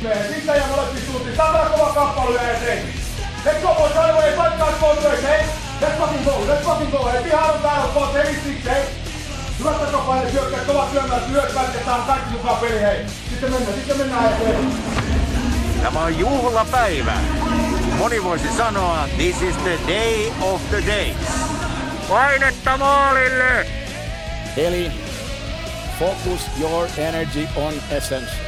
Sisä ja molempiin suuntiin. Saadaan kova kappale ja eteen. Let's go boys, right away. Fight guys, both ways, hey. Let's fucking go, let's fucking go. Hei, pihaan on täällä, boss, heavy six, hei. Hyvät takapaine, syökkää, kovat syömään, lyökkää, että saan kaikki mukaan peli, hei. Sitten mennään, sitten mennään eteen. Tämä on juhlapäivä. Moni voisi sanoa, this is the day of the days. Painetta maalille! Eli focus your energy on essence.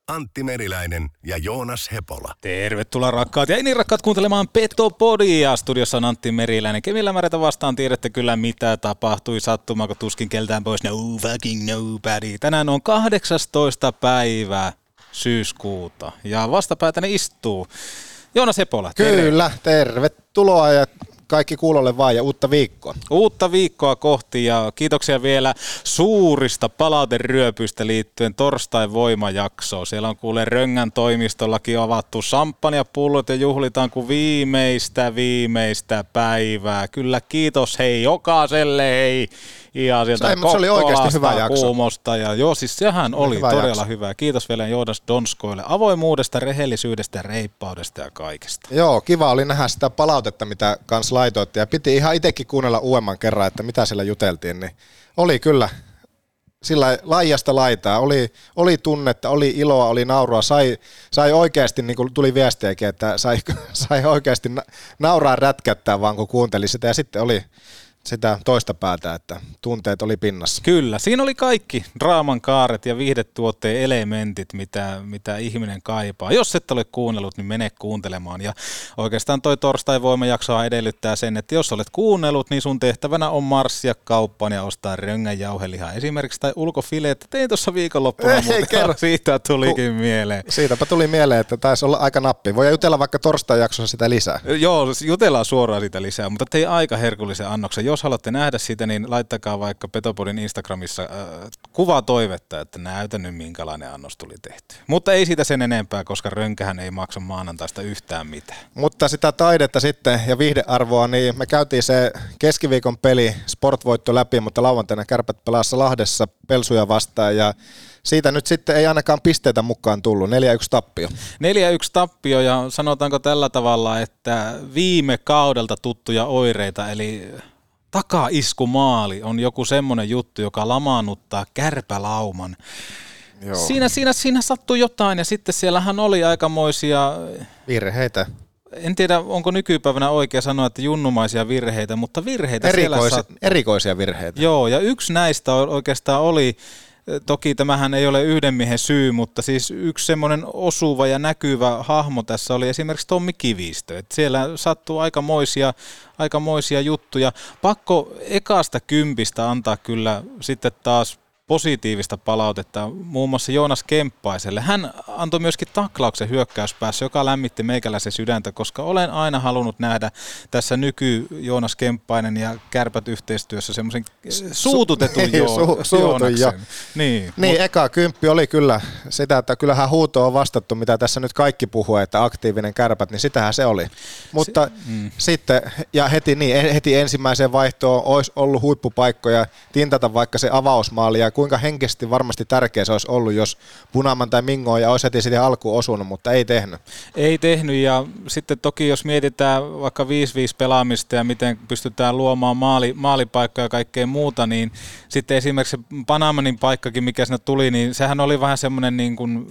Antti Meriläinen ja Joonas Hepola. Tervetuloa rakkaat ja niin rakkaat kuuntelemaan Petopodia. Studiossa on Antti Meriläinen. Kemillä märätä vastaan tiedätte kyllä mitä tapahtui sattumaako tuskin keltään pois. No fucking nobody. Tänään on 18. päivä syyskuuta ja vastapäätäni istuu Joonas Hepola. terve. Kyllä, tervetuloa ja kaikki kuulolle vaan ja uutta viikkoa. Uutta viikkoa kohti ja kiitoksia vielä suurista palauteryöpyistä liittyen torstai voimajaksoon. Siellä on kuule Röngän toimistollakin avattu samppanjapullot ja juhlitaan kuin viimeistä viimeistä päivää. Kyllä kiitos hei jokaiselle hei. Ihan sieltä mutta se oli oikeasti hyvä jakso. Kuumosta ja joo siis sehän oli hyvä todella jakso. hyvä. Kiitos vielä Joonas Donskoille avoimuudesta, rehellisyydestä, reippaudesta ja kaikesta. Joo, kiva oli nähdä sitä palautetta, mitä kans laitoitte. Ja piti ihan itsekin kuunnella uudemman kerran, että mitä siellä juteltiin, niin oli kyllä sillä laijasta laitaa, oli, oli tunnetta, oli iloa, oli naurua, sai, sai oikeasti, niin kuin tuli viestiäkin, että sai, sai oikeasti na- nauraa rätkättää vaan kun kuunteli sitä. Ja sitten oli sitä toista päätä, että tunteet oli pinnassa. Kyllä, siinä oli kaikki draaman kaaret ja viihdetuotteen elementit, mitä, mitä ihminen kaipaa. Jos et ole kuunnellut, niin mene kuuntelemaan. Ja oikeastaan toi torstai voimajaksoa edellyttää sen, että jos olet kuunnellut, niin sun tehtävänä on marssia kauppaan ja ostaa röngän jauhelihaa esimerkiksi tai ulkofileet. Tein tuossa viikonloppuna, Ei, mutta kerro. siitä tulikin mieleen. Siitäpä tuli mieleen, että taisi olla aika nappi. Voi jutella vaikka torstai-jaksossa sitä lisää. Joo, jutellaan suoraan siitä lisää, mutta tein aika herkullisen annoksen. Jos haluatte nähdä sitä, niin laittakaa vaikka Petopodin Instagramissa äh, kuvaa toivetta, että näytä nyt minkälainen annos tuli tehty. Mutta ei siitä sen enempää, koska rönkähän ei maksa maanantaista yhtään mitään. Mutta sitä taidetta sitten ja viihdearvoa, niin me käytiin se keskiviikon peli, sportvoitto läpi, mutta lauantaina kärpät pelassa Lahdessa pelsuja vastaan ja siitä nyt sitten ei ainakaan pisteitä mukaan tullut, 4-1 tappio. 4-1 tappio ja sanotaanko tällä tavalla, että viime kaudelta tuttuja oireita, eli takaiskumaali on joku semmoinen juttu, joka lamaannuttaa kärpälauman. Joo. Siinä, siinä, siinä sattui jotain ja sitten siellähän oli aikamoisia Virheitä. en tiedä, onko nykypäivänä oikea sanoa, että junnumaisia virheitä, mutta virheitä siellä Erikoisi, saat... erikoisia virheitä. Joo, ja yksi näistä oikeastaan oli, toki tämähän ei ole yhden miehen syy, mutta siis yksi semmoinen osuva ja näkyvä hahmo tässä oli esimerkiksi Tommi Kivistö. Et siellä sattuu aikamoisia, aikamoisia juttuja. Pakko ekasta kympistä antaa kyllä sitten taas positiivista palautetta muun muassa Joonas Kemppaiselle. Hän antoi myöskin taklauksen hyökkäyspäässä, joka lämmitti meikäläisen sydäntä, koska olen aina halunnut nähdä tässä nyky Joonas Kemppainen ja kärpät yhteistyössä semmoisen suututetun jo- su- suutun Joonaksen. jo. Niin, Niin, eka kymppi oli kyllä sitä, että kyllähän huuto on vastattu, mitä tässä nyt kaikki puhuu, että aktiivinen kärpät, niin sitähän se oli. Mutta mm. sitten, ja heti, niin, heti ensimmäiseen vaihtoon olisi ollut huippupaikkoja tintata vaikka se avausmaali ja kuinka henkisesti varmasti tärkeä se olisi ollut, jos Punaman tai Mingo ja olisi heti sitten alkuun osunut, mutta ei tehnyt. Ei tehnyt ja sitten toki jos mietitään vaikka 5-5 pelaamista ja miten pystytään luomaan maali, maalipaikkaa ja kaikkea muuta, niin sitten esimerkiksi Panamanin paikkakin, mikä sinne tuli, niin sehän oli vähän semmoinen niin kuin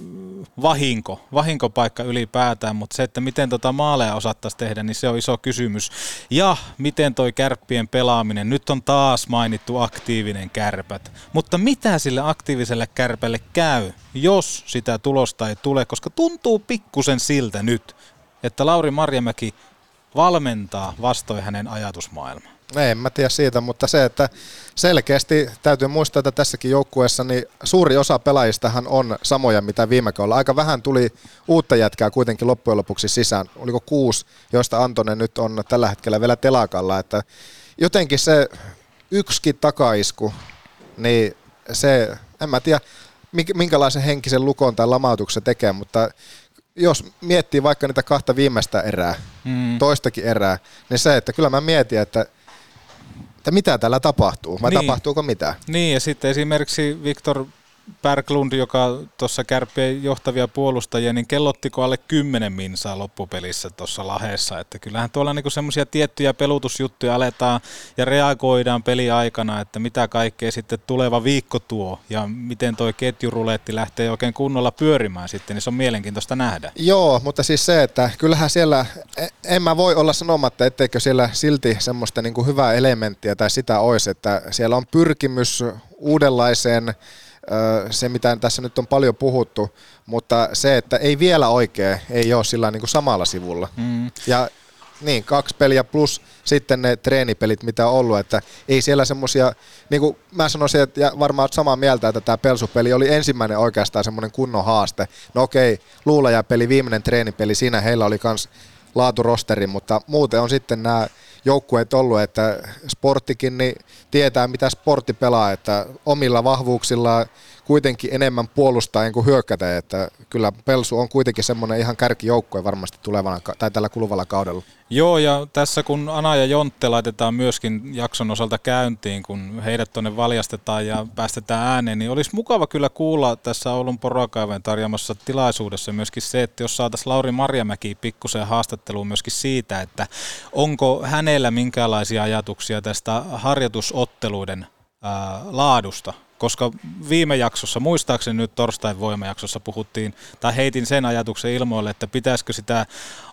vahinko, vahinkopaikka ylipäätään, mutta se, että miten tota maaleja osattaisiin tehdä, niin se on iso kysymys. Ja miten toi kärppien pelaaminen, nyt on taas mainittu aktiivinen kärpät, mutta mitä sille aktiiviselle kärpälle käy, jos sitä tulosta ei tule, koska tuntuu pikkusen siltä nyt, että Lauri Marjamäki valmentaa vastoin hänen ajatusmaailmaa. En mä tiedä siitä, mutta se, että selkeästi täytyy muistaa, että tässäkin joukkueessa niin suuri osa pelaajistahan on samoja, mitä viime kaudella. Aika vähän tuli uutta jätkää kuitenkin loppujen lopuksi sisään. Oliko kuusi, joista Antonen nyt on tällä hetkellä vielä telakalla. Että jotenkin se yksikin takaisku, niin se, en mä tiedä, minkälaisen henkisen lukon tai lamautuksen tekee, mutta jos miettii vaikka niitä kahta viimeistä erää, mm. toistakin erää, niin se, että kyllä mä mietin, että että mitä täällä tapahtuu, vai niin. tapahtuuko mitä? Niin, ja sitten esimerkiksi Viktor Berglund, joka tuossa kärppien johtavia puolustajia, niin kellottiko alle 10 minsaa loppupelissä tuossa lahessa. Että kyllähän tuolla niinku semmoisia tiettyjä pelutusjuttuja aletaan ja reagoidaan peliaikana, että mitä kaikkea sitten tuleva viikko tuo ja miten toi ketjuruletti lähtee oikein kunnolla pyörimään sitten, niin se on mielenkiintoista nähdä. Joo, mutta siis se, että kyllähän siellä, e, en mä voi olla sanomatta, etteikö siellä silti semmoista niin kuin hyvää elementtiä tai sitä olisi, että siellä on pyrkimys uudenlaiseen se, mitä tässä nyt on paljon puhuttu, mutta se, että ei vielä oikein, ei ole sillä niin kuin samalla sivulla. Mm. Ja niin, kaksi peliä plus sitten ne treenipelit, mitä on ollut, että ei siellä semmoisia, niin kuin mä sanoisin, että ja varmaan olet samaa mieltä, että tämä Pelsupeli oli ensimmäinen oikeastaan semmoinen kunnon haaste. No okei, luulaja-peli, viimeinen treenipeli, siinä heillä oli kans laaturosteri, mutta muuten on sitten nämä joukkueet ollut, että sporttikin niin tietää, mitä sportti pelaa, että omilla vahvuuksilla kuitenkin enemmän puolustaen kuin hyökkätä, että kyllä Pelsu on kuitenkin semmoinen ihan kärkijoukkue varmasti tulevana tai tällä kuluvalla kaudella. Joo, ja tässä kun Ana ja Jontte laitetaan myöskin jakson osalta käyntiin, kun heidät tuonne valjastetaan ja päästetään ääneen, niin olisi mukava kyllä kuulla tässä Oulun porokaiven tarjoamassa tilaisuudessa myöskin se, että jos saataisiin Lauri Marjamäki pikkusen haastatteluun myöskin siitä, että onko hänellä minkälaisia ajatuksia tästä harjoitusotteluiden laadusta koska viime jaksossa, muistaakseni nyt torstain voimajaksossa puhuttiin, tai heitin sen ajatuksen ilmoille, että pitäisikö sitä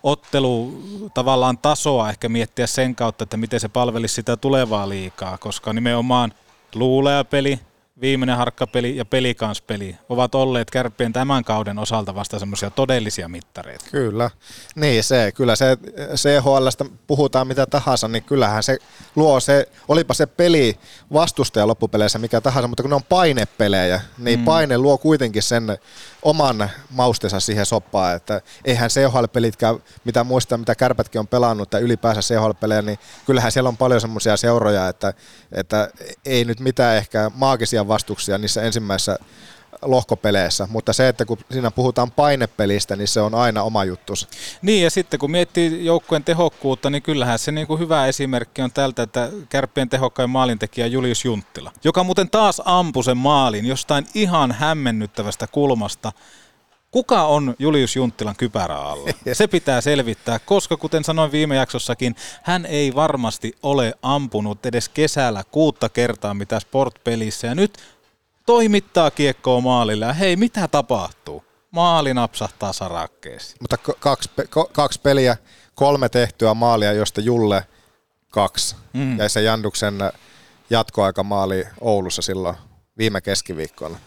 ottelu tavallaan tasoa ehkä miettiä sen kautta, että miten se palvelisi sitä tulevaa liikaa, koska nimenomaan luulea peli, viimeinen harkkapeli ja pelikanspeli ovat olleet kärppien tämän kauden osalta vasta semmoisia todellisia mittareita. Kyllä. Niin se, kyllä se CHLstä puhutaan mitä tahansa, niin kyllähän se luo se, olipa se peli vastustaja loppupeleissä mikä tahansa, mutta kun ne on painepelejä, niin mm. paine luo kuitenkin sen oman maustensa siihen soppaan, että eihän CHL-pelitkään, mitä muistaa, mitä kärpätkin on pelannut tai ylipäänsä CHL-pelejä, niin kyllähän siellä on paljon semmoisia seuroja, että, että ei nyt mitään ehkä maagisia vastuksia niissä ensimmäisissä lohkopeleissä, mutta se, että kun siinä puhutaan painepelistä, niin se on aina oma juttus. Niin ja sitten kun miettii joukkueen tehokkuutta, niin kyllähän se niin kuin hyvä esimerkki on tältä, että kärppien tehokkain maalintekijä Julius Junttila, joka muuten taas ampui sen maalin jostain ihan hämmennyttävästä kulmasta. Kuka on Julius Junttilan kypärä alla? Se pitää selvittää, koska kuten sanoin viime jaksossakin, hän ei varmasti ole ampunut edes kesällä kuutta kertaa mitä sportpelissä. Ja nyt toimittaa kiekkoa maalille ja hei, mitä tapahtuu? Maali napsahtaa sarakkeeseen. Mutta kaksi, kaksi peliä, kolme tehtyä maalia, josta Julle kaksi. Mm. Ja se Janduksen jatkoaikamaali Oulussa silloin viime keskiviikkona.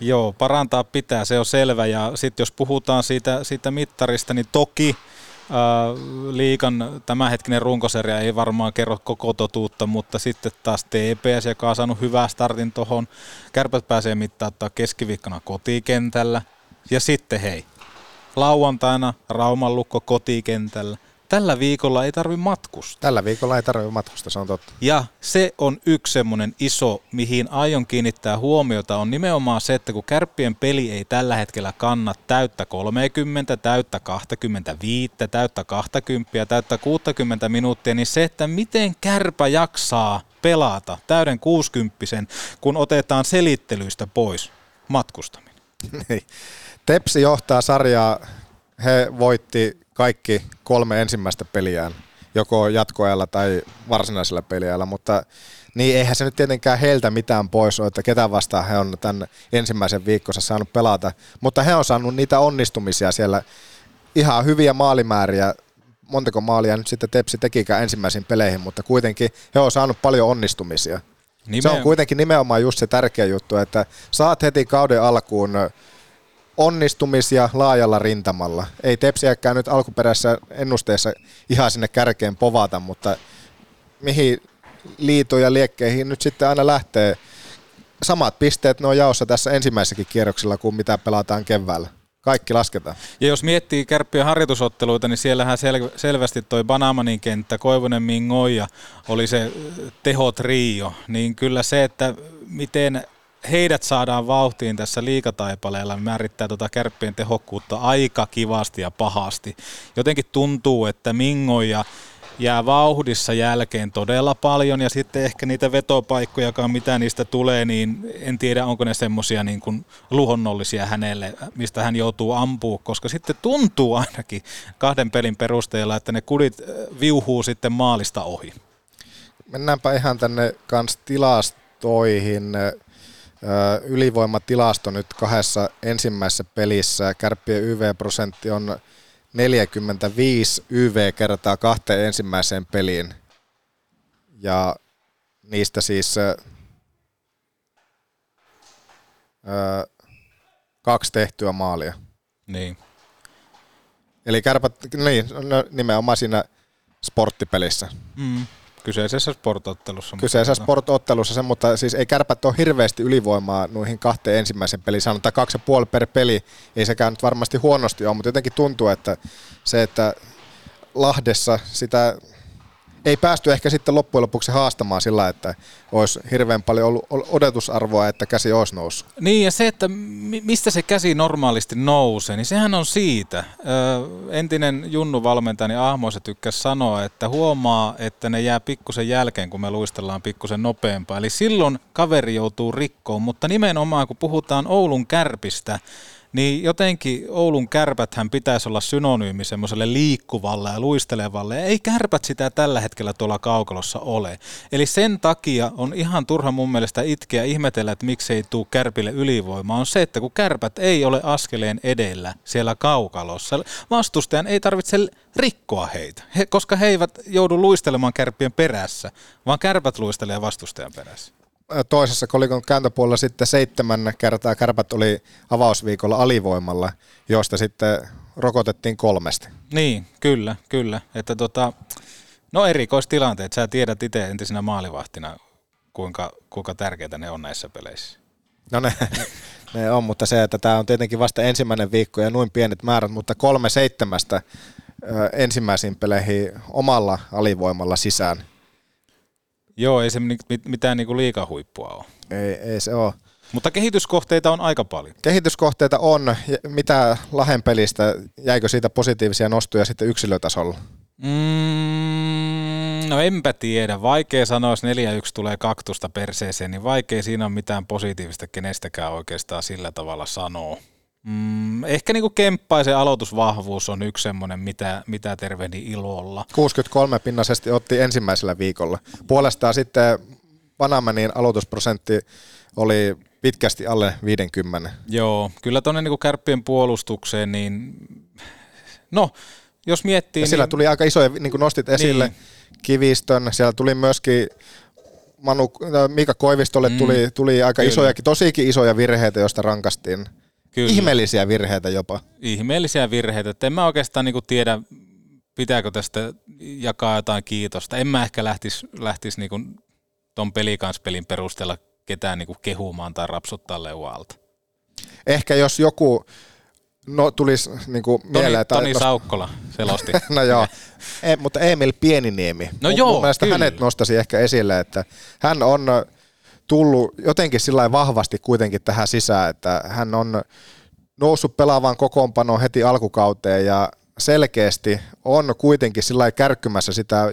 Joo, parantaa pitää, se on selvä. Ja sitten jos puhutaan siitä, siitä mittarista, niin toki liikan tämänhetkinen runkoseria ei varmaan kerro koko totuutta, mutta sitten taas TPS, joka on saanut hyvää startin tuohon. Kärpät pääsee mittaattaa keskiviikkona kotikentällä. Ja sitten hei, lauantaina Rauman lukko kotikentällä. Tällä viikolla ei tarvi matkustaa. Tällä viikolla ei tarvi matkustaa, se on totta. Ja se on yksi semmoinen iso, mihin aion kiinnittää huomiota, on nimenomaan se, että kun kärppien peli ei tällä hetkellä kanna täyttä 30, täyttä 25, täyttä 20, täyttä 60 minuuttia, niin se, että miten kärpä jaksaa pelata täyden 60 kun otetaan selittelyistä pois matkustaminen? Niin. Tepsi johtaa sarjaa. He voitti kaikki kolme ensimmäistä peliään, joko jatkoajalla tai varsinaisella peliajalla, mutta niin eihän se nyt tietenkään heiltä mitään pois ole, että ketä vastaan he on tämän ensimmäisen viikkonsa saanut pelata, mutta he on saanut niitä onnistumisia siellä. Ihan hyviä maalimääriä. Montako maalia nyt sitten Tepsi tekikään ensimmäisiin peleihin, mutta kuitenkin he on saanut paljon onnistumisia. Nimen... Se on kuitenkin nimenomaan just se tärkeä juttu, että saat heti kauden alkuun onnistumisia laajalla rintamalla. Ei Tepsiäkään nyt alkuperäisessä ennusteessa ihan sinne kärkeen povata, mutta mihin liitoja ja liekkeihin nyt sitten aina lähtee. Samat pisteet ne on jaossa tässä ensimmäisessäkin kierroksella kuin mitä pelataan keväällä. Kaikki lasketaan. Ja jos miettii kärppien harjoitusotteluita, niin siellähän sel- selvästi toi Banamanin kenttä, Koivunen Mingoja oli se tehotrio, niin kyllä se, että miten heidät saadaan vauhtiin tässä liikataipaleella, määrittää tuota kärppien tehokkuutta aika kivasti ja pahasti. Jotenkin tuntuu, että Mingoja jää vauhdissa jälkeen todella paljon ja sitten ehkä niitä vetopaikkoja, mitä niistä tulee, niin en tiedä onko ne semmoisia niin kuin luhonnollisia hänelle, mistä hän joutuu ampua, koska sitten tuntuu ainakin kahden pelin perusteella, että ne kudit äh, viuhuu sitten maalista ohi. Mennäänpä ihan tänne kans tilastoihin. Ylivoimatilasto nyt kahdessa ensimmäisessä pelissä. Kärppien YV-prosentti on 45 YV kertaa kahteen ensimmäiseen peliin. Ja niistä siis kaksi tehtyä maalia. Niin. Eli kärpät, niin, no, nimenomaan siinä sporttipelissä. Mm. Kyseisessä sportottelussa. Kyseisessä sportottelussa se, mutta siis ei kärpät ole hirveästi ylivoimaa noihin kahteen ensimmäisen peliin. Sanotaan kaksi ja puoli per peli, ei sekään nyt varmasti huonosti ole, mutta jotenkin tuntuu, että se, että Lahdessa sitä ei päästy ehkä sitten loppujen lopuksi haastamaan sillä, että olisi hirveän paljon ollut odotusarvoa, että käsi olisi noussut. Niin ja se, että mistä se käsi normaalisti nousee, niin sehän on siitä. entinen Junnu valmentajani Ahmoisa tykkäsi sanoa, että huomaa, että ne jää pikkusen jälkeen, kun me luistellaan pikkusen nopeampaa. Eli silloin kaveri joutuu rikkoon, mutta nimenomaan kun puhutaan Oulun kärpistä, niin jotenkin Oulun kärpäthän pitäisi olla synonyymi semmoiselle liikkuvalle ja luistelevalle. Ei kärpät sitä tällä hetkellä tuolla kaukalossa ole. Eli sen takia on ihan turha mun mielestä itkeä ihmetellä, että miksei tuu kärpille ylivoima. On se, että kun kärpät ei ole askeleen edellä siellä kaukalossa, vastustajan ei tarvitse rikkoa heitä, he, koska he eivät joudu luistelemaan kärppien perässä, vaan kärpät luistelee vastustajan perässä toisessa kolikon kääntöpuolella sitten seitsemän kertaa kärpät oli avausviikolla alivoimalla, josta sitten rokotettiin kolmesti. Niin, kyllä, kyllä. Että tota, no erikoistilanteet, sä tiedät itse entisenä maalivahtina, kuinka, kuinka tärkeitä ne on näissä peleissä. No ne, ne on, mutta se, että tämä on tietenkin vasta ensimmäinen viikko ja noin pienet määrät, mutta kolme seitsemästä ensimmäisiin peleihin omalla alivoimalla sisään – Joo, ei se mitään niinku liikahuippua ole. Ei, ei se ole. Mutta kehityskohteita on aika paljon. Kehityskohteita on. Mitä Lahen pelistä, jäikö siitä positiivisia nostoja sitten yksilötasolla? Mm, no enpä tiedä. Vaikea sanoa, jos 4-1 tulee kaktusta perseeseen, niin vaikea siinä on mitään positiivista kenestäkään oikeastaan sillä tavalla sanoa. Mm, ehkä niin kemppaisen aloitusvahvuus on yksi semmoinen, mitä, mitä tervehdin ilolla. 63 pinnasesti otti ensimmäisellä viikolla. Puolestaan sitten Panamanin aloitusprosentti oli pitkästi alle 50. Joo, kyllä tuonne niin kärppien puolustukseen, niin no, jos miettii... Ja siellä niin... tuli aika isoja, niin kuin nostit esille, niin. Kivistön, siellä tuli myöskin Manu, Mika Koivistolle mm, tuli, tuli aika kyllä. isojakin, tosikin isoja virheitä, joista rankastiin. Kyllä. Ihmeellisiä virheitä jopa. Ihmeellisiä virheitä. Et en mä oikeastaan niinku tiedä, pitääkö tästä jakaa jotain kiitosta. En mä ehkä lähtisi lähtis niinku ton pelikanspelin perusteella ketään niinku kehumaan tai rapsuttaa leualta. Ehkä jos joku no, tulisi niinku mieleen... Toni, Toni Saukkola selosti. no joo, e, mutta Emil Pieniniemi. No joo, Mun mielestä kyllä. hänet nostasi ehkä esille, että hän on tullut jotenkin sillä vahvasti kuitenkin tähän sisään, että hän on noussut pelaavan kokoonpanoon heti alkukauteen ja selkeästi on kuitenkin sillä kärkkymässä sitä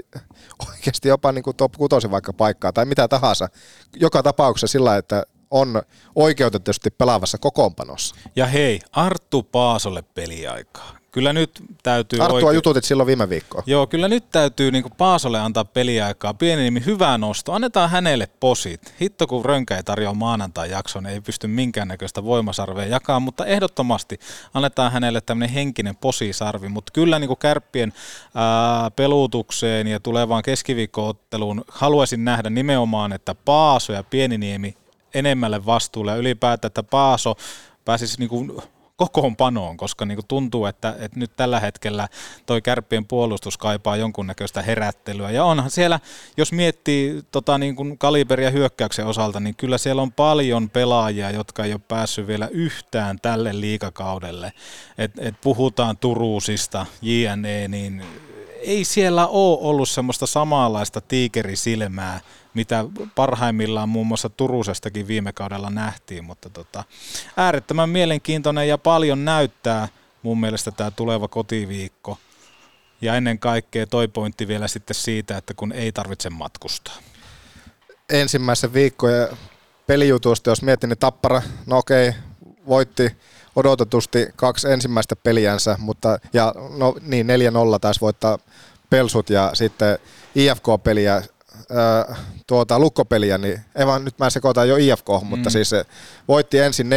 oikeasti jopa niin kuin top 6 vaikka paikkaa tai mitä tahansa. Joka tapauksessa sillä että on oikeutetusti pelaavassa kokoonpanossa. Ja hei, Arttu Paasolle peliaikaa. Kyllä nyt täytyy... Arttua oikein- jututit silloin viime viikkoa. Joo, kyllä nyt täytyy niin Paasolle antaa peliaikaa. Pieni nimi, hyvä nosto. Annetaan hänelle posit. Hitto kun Rönkä ei tarjoa maanantai-jakson, ei pysty minkäännäköistä voimasarvea jakaa, mutta ehdottomasti annetaan hänelle tämmöinen henkinen posisarvi. Mutta kyllä niin kärppien ää, pelutukseen ja tulevaan keskiviikkootteluun haluaisin nähdä nimenomaan, että Paaso ja Pieniniemi enemmälle vastuulle ja ylipäätään, että Paaso pääsisi niin kuin kokoonpanoon, koska niin kuin tuntuu, että, että nyt tällä hetkellä toi kärppien puolustus kaipaa jonkunnäköistä herättelyä. Ja onhan siellä, jos miettii tota niin kuin kaliberia hyökkäyksen osalta, niin kyllä siellä on paljon pelaajia, jotka ei ole päässyt vielä yhtään tälle liikakaudelle. Et, et puhutaan Turuusista, JNE, niin ei siellä ole ollut semmoista samanlaista tiikerisilmää, mitä parhaimmillaan muun muassa Turusestakin viime kaudella nähtiin, mutta tota, äärettömän mielenkiintoinen ja paljon näyttää mun mielestä tämä tuleva kotiviikko. Ja ennen kaikkea toi pointti vielä sitten siitä, että kun ei tarvitse matkustaa. ensimmäisen viikkojen pelijutusta, jos mietin, niin Tappara, no okei, voitti odotetusti kaksi ensimmäistä peliänsä, mutta ja no niin 4-0 taisi voittaa Pelsut ja sitten IFK-peliä, tuota lukkopeliä, niin ei vaan nyt mä sekoitan jo IFK, mutta siis se voitti ensin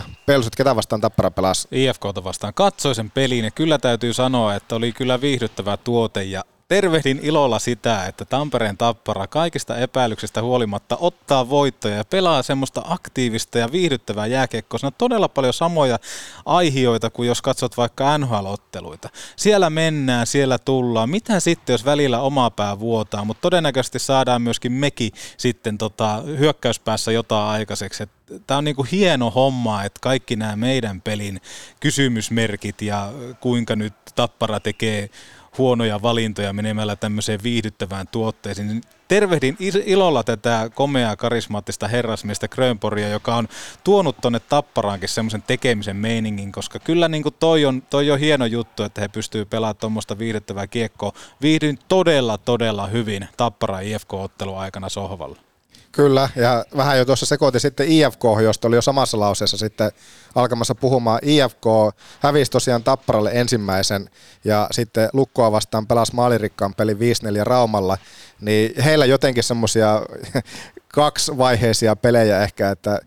4-0 Pelsut, ketä vastaan Tappara pelasi? IFKta vastaan. Katsoi sen pelin ja kyllä täytyy sanoa, että oli kyllä viihdyttävä tuote ja tervehdin ilolla sitä, että Tampereen tappara kaikista epäilyksistä huolimatta ottaa voittoja ja pelaa semmoista aktiivista ja viihdyttävää jääkiekkoa. Siinä on todella paljon samoja aihioita kuin jos katsot vaikka NHL-otteluita. Siellä mennään, siellä tullaan. Mitä sitten, jos välillä oma pää vuotaa, mutta todennäköisesti saadaan myöskin meki sitten tota, hyökkäyspäässä jotain aikaiseksi. Tämä on niinku hieno homma, että kaikki nämä meidän pelin kysymysmerkit ja kuinka nyt Tappara tekee huonoja valintoja menemällä tämmöiseen viihdyttävään tuotteeseen. Niin Tervehdin ilolla tätä komeaa karismaattista herrasmiestä Grönporia, joka on tuonut tonne Tapparaankin semmoisen tekemisen meiningin, koska kyllä niin kuin toi, on, toi on hieno juttu, että he pystyy pelaamaan tuommoista viihdyttävää kiekkoa. Viihdyin todella, todella hyvin Tappara IFK-ottelun aikana sohvalla. Kyllä, ja vähän jo tuossa sekoitin sitten IFK, josta oli jo samassa lauseessa sitten alkamassa puhumaan. IFK hävisi tosiaan Tapparalle ensimmäisen, ja sitten Lukkoa vastaan pelasi maalirikkaan peli 5-4 Raumalla, niin heillä jotenkin semmoisia kaksivaiheisia pelejä ehkä, että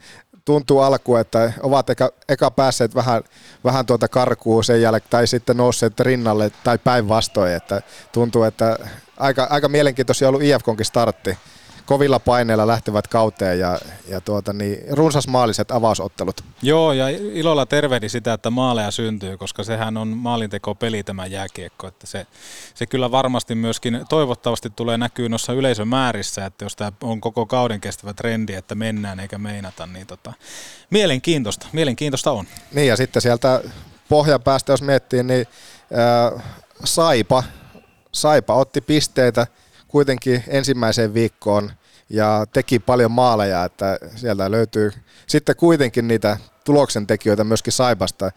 tuntuu alku, että ovat eka, eka päässeet vähän, vähän tuota karkuun sen jälkeen, tai sitten nousseet rinnalle, tai päinvastoin, että tuntuu, että aika, aika mielenkiintoisia ollut IFKonkin startti kovilla paineilla lähtevät kauteen ja, ja tuota, niin, runsasmaaliset avausottelut. Joo, ja ilolla tervehdin sitä, että maaleja syntyy, koska sehän on maalinteko peli tämä jääkiekko. Että se, se kyllä varmasti myöskin toivottavasti tulee näkyy noissa yleisömäärissä, että jos tämä on koko kauden kestävä trendi, että mennään eikä meinata, niin tota, mielenkiintoista, mielenkiintoista on. Niin ja sitten sieltä pohjan päästä, jos miettii, niin ää, Saipa, Saipa otti pisteitä kuitenkin ensimmäiseen viikkoon ja teki paljon maaleja, että sieltä löytyy sitten kuitenkin niitä tuloksentekijöitä myöskin Saipasta.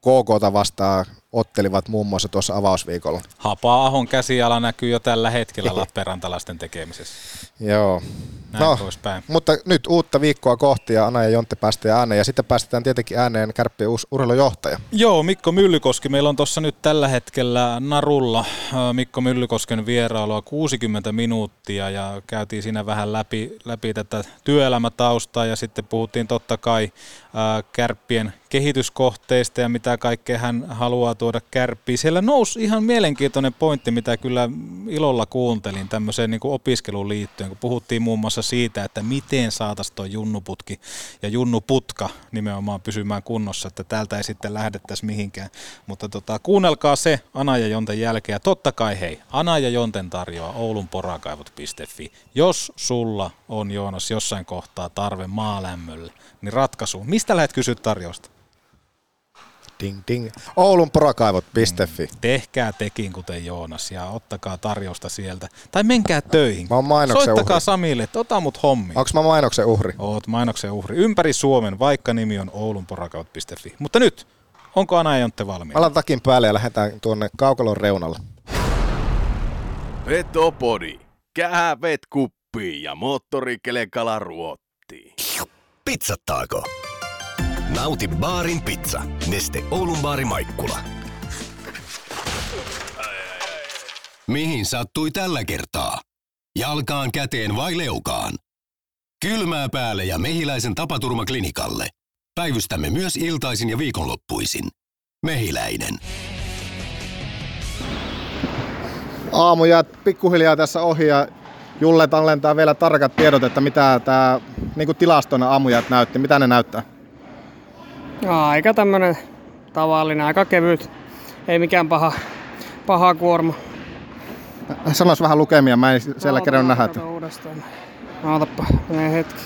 KKta vastaan ottelivat muun muassa tuossa avausviikolla. Hapa-ahon käsiala näkyy jo tällä hetkellä Lappeenrantalaisten tekemisessä. Joo. Näin no, poispäin. mutta nyt uutta viikkoa kohti ja Ana ja Jontte päästään ääneen ja sitten päästetään tietenkin ääneen kärppien uusi urheilujohtaja. Joo, Mikko Myllykoski. Meillä on tuossa nyt tällä hetkellä Narulla Mikko Myllykosken vierailua 60 minuuttia ja käytiin siinä vähän läpi, läpi tätä työelämätaustaa ja sitten puhuttiin totta kai ää, kärppien kehityskohteista ja mitä kaikkea hän haluaa tuoda kärppiin. Siellä nousi ihan mielenkiintoinen pointti, mitä kyllä ilolla kuuntelin tämmöiseen niin kuin opiskeluun liittyen, kun puhuttiin muun muassa siitä, että miten saataisiin tuo junnuputki ja junnuputka nimenomaan pysymään kunnossa, että täältä ei sitten lähdettäisi mihinkään. Mutta tota, kuunnelkaa se Ana ja Jonten jälkeen. Totta kai hei, Ana ja Jonten tarjoaa oulunporakaivot.fi. Jos sulla on Joonas jossain kohtaa tarve maalämmölle, niin ratkaisu. Mistä lähdet kysyä tarjousta? Ding ding. Oulunporakaivot.fi. Mm. Tehkää tekin kuten Joonas ja ottakaa tarjousta sieltä. Tai menkää töihin. Mä oon mainoksen Soittakaa uhri. Samille, että ota mut hommi. Onko mä mainoksen uhri? Oot mainoksen uhri. Ympäri Suomen, vaikka nimi on oulunporakaut.fi. Mutta nyt Onko Ana ja Jontte valmiina? Alan takin päälle ja lähdetään tuonne kaukalon reunalle. Petopodi. Kähävet kuppiin ja moottorikelekala ruottiin. Pizzattaako? Nauti baarin pizza. Neste Oulun baari Maikkula. Mihin sattui tällä kertaa? Jalkaan, käteen vai leukaan? Kylmää päälle ja mehiläisen tapaturmaklinikalle. Päivystämme myös iltaisin ja viikonloppuisin. Mehiläinen. Aamu jää pikkuhiljaa tässä ohi ja Julle tallentaa vielä tarkat tiedot, että mitä tämä niin tilastona aamujat näytti. Mitä ne näyttää? Aika tämmönen tavallinen, aika kevyt. Ei mikään paha, paha kuorma. Sanois vähän lukemia, mä en siellä kerran nähdä. Että... uudestaan. Ootappa, menee hetki.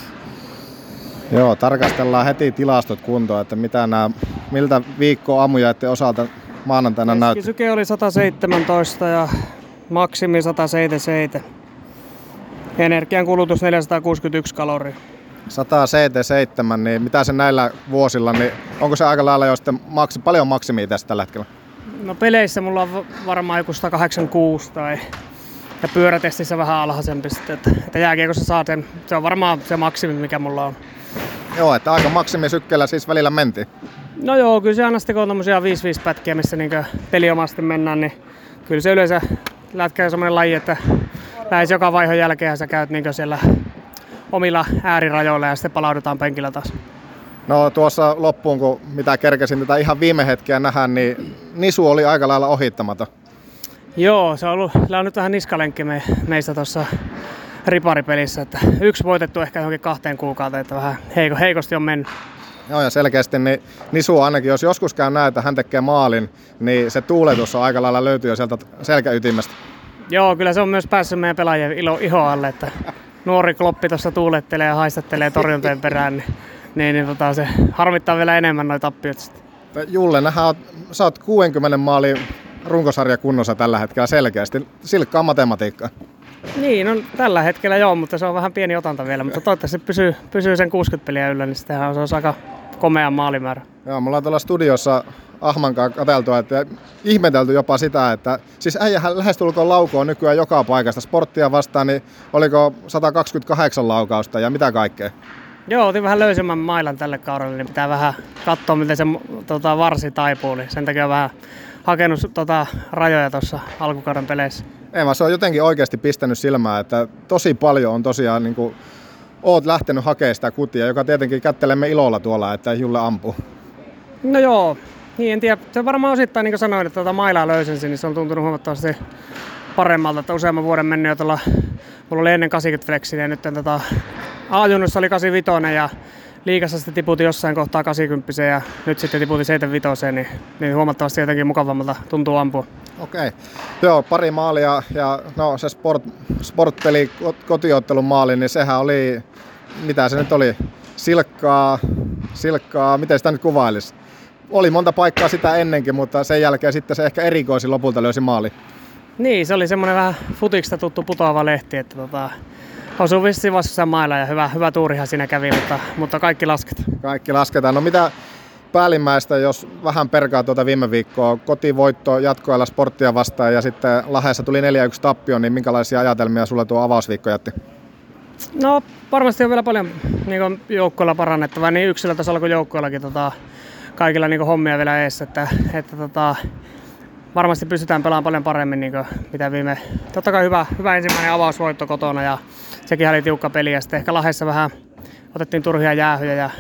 Joo, tarkastellaan heti tilastot kuntoon, että mitä nämä, miltä viikko aamujaiden osalta maanantaina näyttää. Keskisyke oli 117 ja maksimi 177. Energian kulutus 461 kaloria. 177, niin mitä se näillä vuosilla, niin onko se aika lailla jo sitten maksi, paljon maksimia tästä tällä hetkellä? No peleissä mulla on varmaan joku 186 tai ja pyörätestissä vähän alhaisempi sitten, että, että jääkiekossa saa sen, se on varmaan se maksimi mikä mulla on. Joo, että aika maksimisykkeellä siis välillä menti. No joo, kyllä se aina sitten kun on tommosia 5-5 pätkiä, missä niin peliomasti mennään, niin kyllä se yleensä lätkä on semmoinen laji, että lähes joka vaihon jälkeen sä käyt niin siellä omilla äärirajoilla ja sitten palaudutaan penkillä taas. No tuossa loppuun, kun mitä kerkesin tätä ihan viime hetkeä nähdä, niin Nisu oli aika lailla ohittamaton. Joo, se on ollut, on nyt vähän niskalenkki me, meistä tuossa riparipelissä, että yksi voitettu ehkä johonkin kahteen kuukauteen, että vähän heiko, heikosti on mennyt. Joo, ja selkeästi niin Nisu ainakin, jos joskus käy näin, että hän tekee maalin, niin se tuuletus on aika lailla löytyy jo sieltä selkäytimestä. Joo, kyllä se on myös päässyt meidän pelaajien ilo, iho alle, että nuori kloppi tuossa tuulettelee ja haistattelee torjuntojen perään, niin, niin, niin tota, se harmittaa vielä enemmän noita tappiot Julle, nähdään, sä oot 60 maalin runkosarja kunnossa tällä hetkellä selkeästi. Silkkaa matematiikkaa. Niin, no tällä hetkellä joo, mutta se on vähän pieni otanta vielä, mutta toivottavasti pysyy, pysyy sen 60 peliä yllä, niin sittenhän se on aika komea maalimäärä. Joo, me ollaan tuolla studiossa Ahman kanssa katseltu, että ihmetelty jopa sitä, että siis äijähän lähestulkoon laukoon nykyään joka paikasta. Sporttia vastaan, niin oliko 128 laukausta ja mitä kaikkea? Joo, otin vähän löysemmän mailan tälle kaudelle, niin pitää vähän katsoa, miten se tota, varsi taipuu. Niin sen takia vähän hakenut tota, rajoja tuossa alkukauden peleissä. Ei vaan se on jotenkin oikeasti pistänyt silmää, että tosi paljon on tosiaan niin kuin, oot lähtenyt hakemaan sitä kutia, joka tietenkin kättelemme ilolla tuolla, että Julle ampu. No joo, niin en tiedä. Se varmaan osittain, niin kuin sanoin, että tuota mailaa löysensi, niin se on tuntunut huomattavasti paremmalta, että useamman vuoden mennyt jo tuolla, mulla oli ennen 80 flexiä ja nyt tota, oli 85 ja liikassa sitten tiputin jossain kohtaa 80 ja nyt sitten tiputin 75, niin, niin huomattavasti jotenkin mukavammalta tuntuu ampua. Okei. Okay. Joo, pari maalia ja no se sport, sportpeli kotiottelun maali, niin sehän oli, mitä se nyt oli, silkkaa, silkkaa, miten sitä nyt kuvailisi? Oli monta paikkaa sitä ennenkin, mutta sen jälkeen sitten se ehkä erikoisi lopulta löysi maali. Niin, se oli semmoinen vähän futiksta tuttu putoava lehti, että tota, osui vissiin vastassa mailla ja hyvä, hyvä tuurihan siinä kävi, mutta, mutta kaikki lasketaan. Kaikki lasketaan. No mitä päällimmäistä, jos vähän perkaa tuota viime viikkoa, kotivoitto jatkoilla sporttia vastaan ja sitten Lahdessa tuli 4-1 tappio, niin minkälaisia ajatelmia sulla tuo avausviikko jätti? No varmasti on vielä paljon niin joukkoilla parannettavaa, niin yksilötasolla kuin joukkoillakin tota, kaikilla niin hommia vielä eessä, että, että tota, varmasti pystytään pelaamaan paljon paremmin niin kuin mitä viime... Totta kai hyvä, hyvä ensimmäinen avausvoitto kotona ja sekin oli tiukka peli ja sitten ehkä Lahdessa vähän otettiin turhia jäähyjä ja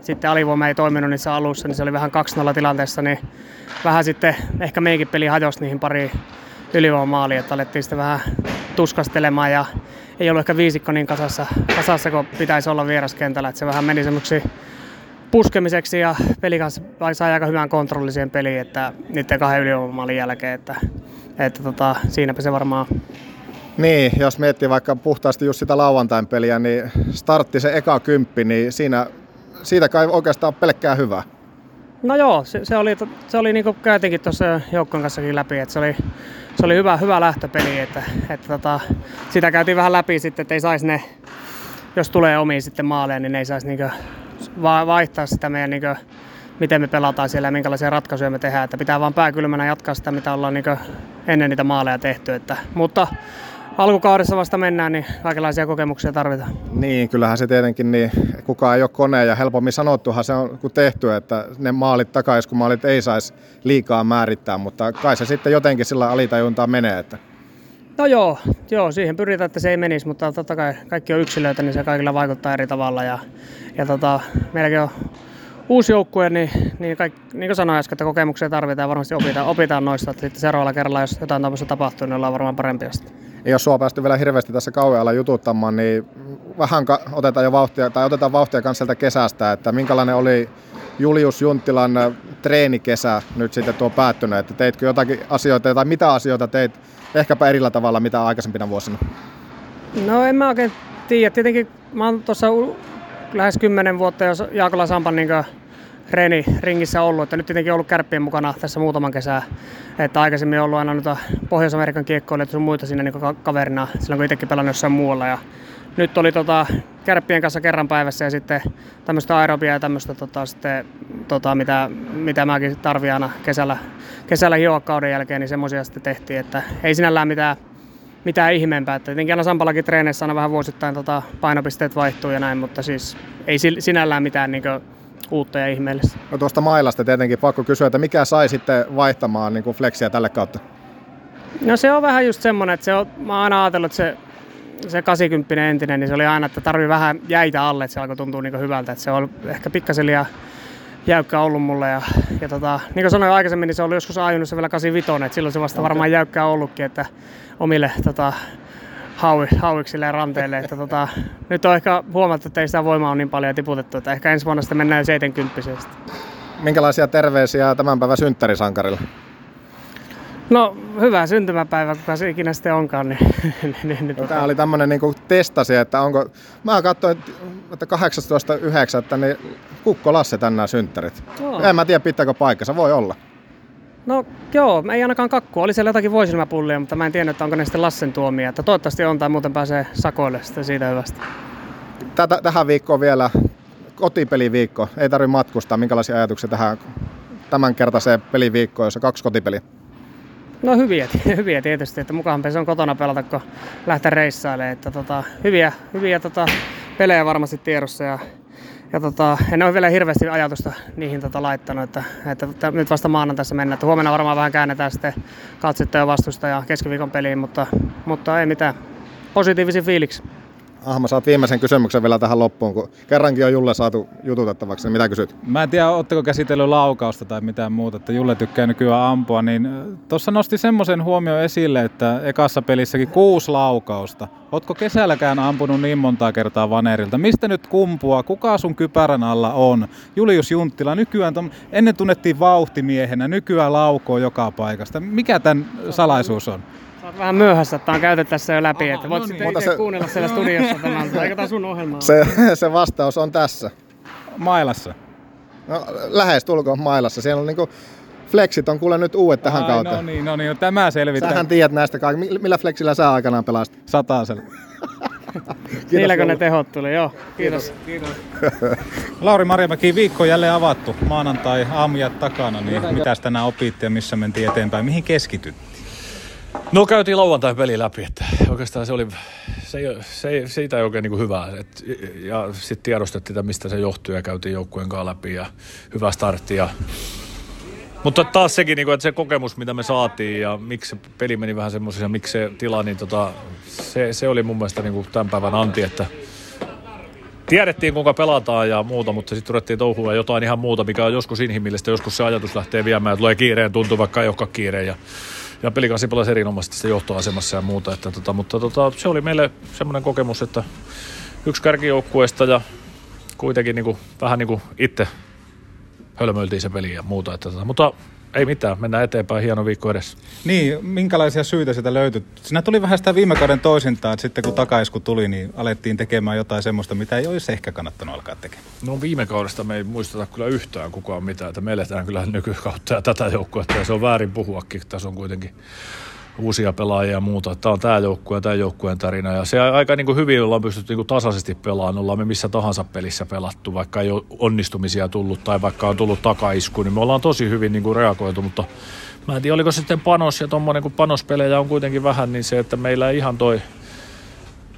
sitten alivoima ei toiminut niissä alussa, niin se oli vähän 2-0 tilanteessa, niin vähän sitten ehkä meikin peli hajosi niihin pari ylivoimaaliin, että alettiin sitten vähän tuskastelemaan ja ei ollut ehkä viisikko niin kasassa, kasassa kuin pitäisi olla vieraskentällä, että se vähän meni semmoiksi puskemiseksi ja peli kanssa sai aika hyvän kontrolliseen peliin, että niiden kahden ylivoimaalin jälkeen, että, että tota, siinäpä se varmaan niin, jos miettii vaikka puhtaasti just sitä lauantain peliä, niin startti se eka kymppi, niin siinä, siitä kai oikeastaan pelkkää hyvää. No joo, se, se oli, se oli niin kuin käytinkin tuossa joukkojen kanssakin läpi, että se oli, se oli hyvä, hyvä lähtöpeli, että, että tota, sitä käytiin vähän läpi sitten, että ei saisi ne, jos tulee omiin sitten maaleja, niin ne ei saisi niin vaihtaa sitä meidän niin miten me pelataan siellä ja minkälaisia ratkaisuja me tehdään. Että pitää vaan pääkylmänä jatkaa sitä, mitä ollaan niin ennen niitä maaleja tehty. Että, mutta alkukaudessa vasta mennään, niin kaikenlaisia kokemuksia tarvitaan. Niin, kyllähän se tietenkin, niin kukaan ei ole kone ja helpommin sanottuhan se on kuin tehty, että ne maalit takaiskumaalit ei saisi liikaa määrittää, mutta kai se sitten jotenkin sillä alitajuntaan menee. Että No joo, joo, siihen pyritään, että se ei menisi, mutta totta kai kaikki on yksilöitä, niin se kaikilla vaikuttaa eri tavalla. Ja, ja tota, meilläkin on uusi joukkue, niin, niin, kaik, niin kuin sanoin äsken, että kokemuksia tarvitaan ja varmasti opitaan, opitaan noista. Että sitten seuraavalla kerralla, jos jotain tämmöistä tapahtuu, niin ollaan varmaan parempia sitten. Ei ole sua päästy vielä hirveästi tässä kauealla jututtamaan, niin vähän otetaan jo vauhtia, tai otetaan vauhtia kanssa sieltä kesästä, että minkälainen oli Julius Junttilan treenikesä nyt sitten tuo päättynyt, että teitkö jotakin asioita, tai mitä asioita teit ehkäpä erillä tavalla mitä aikaisempina vuosina? No en mä oikein tiedä. Tietenkin mä oon tuossa lähes kymmenen vuotta jos Jaakola Sampan niin reeni ringissä ollut, että nyt tietenkin ollut kärppien mukana tässä muutaman kesää. Että aikaisemmin on ollut aina noita Pohjois-Amerikan kiekkoilijoita sun muita siinä niin kaverina silloin kun itsekin pelannut jossain muualla. Ja nyt oli tota, kärppien kanssa kerran päivässä ja sitten tämmöistä aerobia ja tämmöistä tota, sitten, tota, mitä, mitä mäkin tarvitsen aina kesällä, kesällä hioakauden jälkeen, niin semmoisia sitten tehtiin, että ei sinällään mitään, mitään ihmeempää. Että tietenkin aina Sampallakin treeneissä aina vähän vuosittain tota, painopisteet vaihtuu ja näin, mutta siis ei sinällään mitään niin kuin, uutta ja ihmeellistä. No tuosta mailasta tietenkin pakko kysyä, että mikä sai sitten vaihtamaan niin kuin fleksiä tälle kautta? No se on vähän just semmoinen, että se on, mä oon aina ajatellut, että se se 80 entinen, niin se oli aina, että tarvii vähän jäitä alle, että se alkoi tuntua niin hyvältä. Että se on ehkä pikkasen liian jäykkä ollut mulle. Ja, ja tota, niin kuin sanoin aikaisemmin, niin se oli joskus ajunut vielä 85, että silloin se vasta okay. varmaan jäykkää ollutkin, että omille tota, hauvi, hauiksille ja ranteille. Että tota, nyt on ehkä huomattu, että ei sitä voimaa ole niin paljon tiputettu, että ehkä ensi vuonna sitten mennään 70 Minkälaisia terveisiä tämän päivän synttärisankarilla? No hyvä syntymäpäivä, kuka se ikinä sitten onkaan. Niin, niin, niin, niin, no, Tämä oli tämmöinen niin testasi, että onko... Mä katsoin, että 18.9. niin Kukko Lasse tänään synttärit. Oh. En mä tiedä, pitääkö paikkansa, voi olla. No joo, ei ainakaan kakku. Oli siellä jotakin voisilmäpullia, mutta mä en tiedä, että onko ne sitten Lassen tuomia. Että toivottavasti on tai muuten pääsee sakoille sitten siitä hyvästä. Tätä, tähän viikkoon vielä kotipeliviikko. Ei tarvitse matkustaa. Minkälaisia ajatuksia tähän tämänkertaiseen peliviikkoon, jossa kaksi kotipeliä? No hyviä, hyviä tietysti, että mukaanpa se on kotona pelata, kun lähtee reissailemaan. Että tota, hyviä, hyviä tota, pelejä varmasti tiedossa ja, ja tota, en ole vielä hirveästi ajatusta niihin tota, laittanut, että, että, että nyt vasta tässä mennä. Että huomenna varmaan vähän käännetään sitten katsetta ja vastusta ja keskiviikon peliin, mutta, mutta ei mitään. Positiivisia fiiliksi. Ahma, saat viimeisen kysymyksen vielä tähän loppuun, kun kerrankin on Julle saatu jututettavaksi, niin mitä kysyt? Mä en tiedä, ootteko käsitellyt laukausta tai mitään muuta, että Julle tykkää nykyään ampua, niin tuossa nosti semmoisen huomio esille, että ekassa pelissäkin kuusi laukausta. Ootko kesälläkään ampunut niin montaa kertaa vanerilta? Mistä nyt kumpua? Kuka sun kypärän alla on? Julius Junttila, nykyään tom, ennen tunnettiin vauhtimiehenä, nykyään laukoo joka paikasta. Mikä tämän salaisuus on? Sä oot vähän myöhässä, että on käyty tässä jo läpi, Aha, että voit no sitten niin. se... kuunnella siellä studiossa tämän, eikä tämä sun ohjelma se, se vastaus on tässä. Mailassa? No, lähes tulkoon mailassa. Siellä on niinku Flexit on kuule nyt uudet tähän Ai, kautta. No niin, no niin, no tämä selvittää. Sähän tiedät näistä kaikki. Millä Flexillä sä aikanaan pelasit? Sataasella. Niilläkö ne tehot tuli, joo. Kiitos. Kiitos. Kiitos. Lauri Marjamäki, viikko jälleen avattu. Maanantai aamujat takana, niin mitä tänään opitte ja missä mentiin eteenpäin? Mihin keskityt? No käytiin lauantai peli läpi, että oikeastaan se oli, se, se, siitä ei oikein niin kuin hyvää. Et, ja sitten tiedostettiin, että mistä se johtuu ja käytiin joukkueen kanssa läpi ja hyvä startti. Ja, mutta taas sekin, niin kuin, että se kokemus, mitä me saatiin ja miksi peli meni vähän semmoisessa ja miksi se tila, niin tota, se, se, oli mun mielestä niin kuin tämän päivän anti, että tiedettiin kuinka pelataan ja muuta, mutta sitten ruvettiin touhua jotain ihan muuta, mikä on joskus inhimillistä, joskus se ajatus lähtee viemään, että tulee kiireen, tuntuu vaikka ei olekaan kiireen. Ja ja pelikansi pelasi erinomaisesti se johtoasemassa ja muuta. Että, tota, mutta tota, se oli meille semmoinen kokemus, että yksi kärkijoukkueesta ja kuitenkin niin kuin, vähän niin kuin itse hölmöiltiin se peli ja muuta. Että, tota, mutta ei mitään, mennään eteenpäin, hieno viikko edessä. Niin, minkälaisia syitä sitä löytyi? Siinä tuli vähän sitä viime kauden toisintaan, että sitten kun takaisku tuli, niin alettiin tekemään jotain semmoista, mitä ei olisi ehkä kannattanut alkaa tekemään. No viime kaudesta me ei muisteta kyllä yhtään kukaan mitään, että me eletään kyllä nykykautta ja tätä joukkoa, että se on väärin puhuakin, tässä on kuitenkin uusia pelaajia ja muuta. Tämä on tämä joukkue ja tämä joukkueen tarina. Ja se aika niin kuin hyvin ollaan pystytty niin kuin tasaisesti pelaamaan. Ollaan me missä tahansa pelissä pelattu, vaikka ei ole onnistumisia tullut tai vaikka on tullut takaisku, niin me ollaan tosi hyvin niin kuin reagoitu, mutta mä en tiedä, oliko sitten panos ja tuommoinen, kun panospelejä on kuitenkin vähän, niin se, että meillä ei ihan toi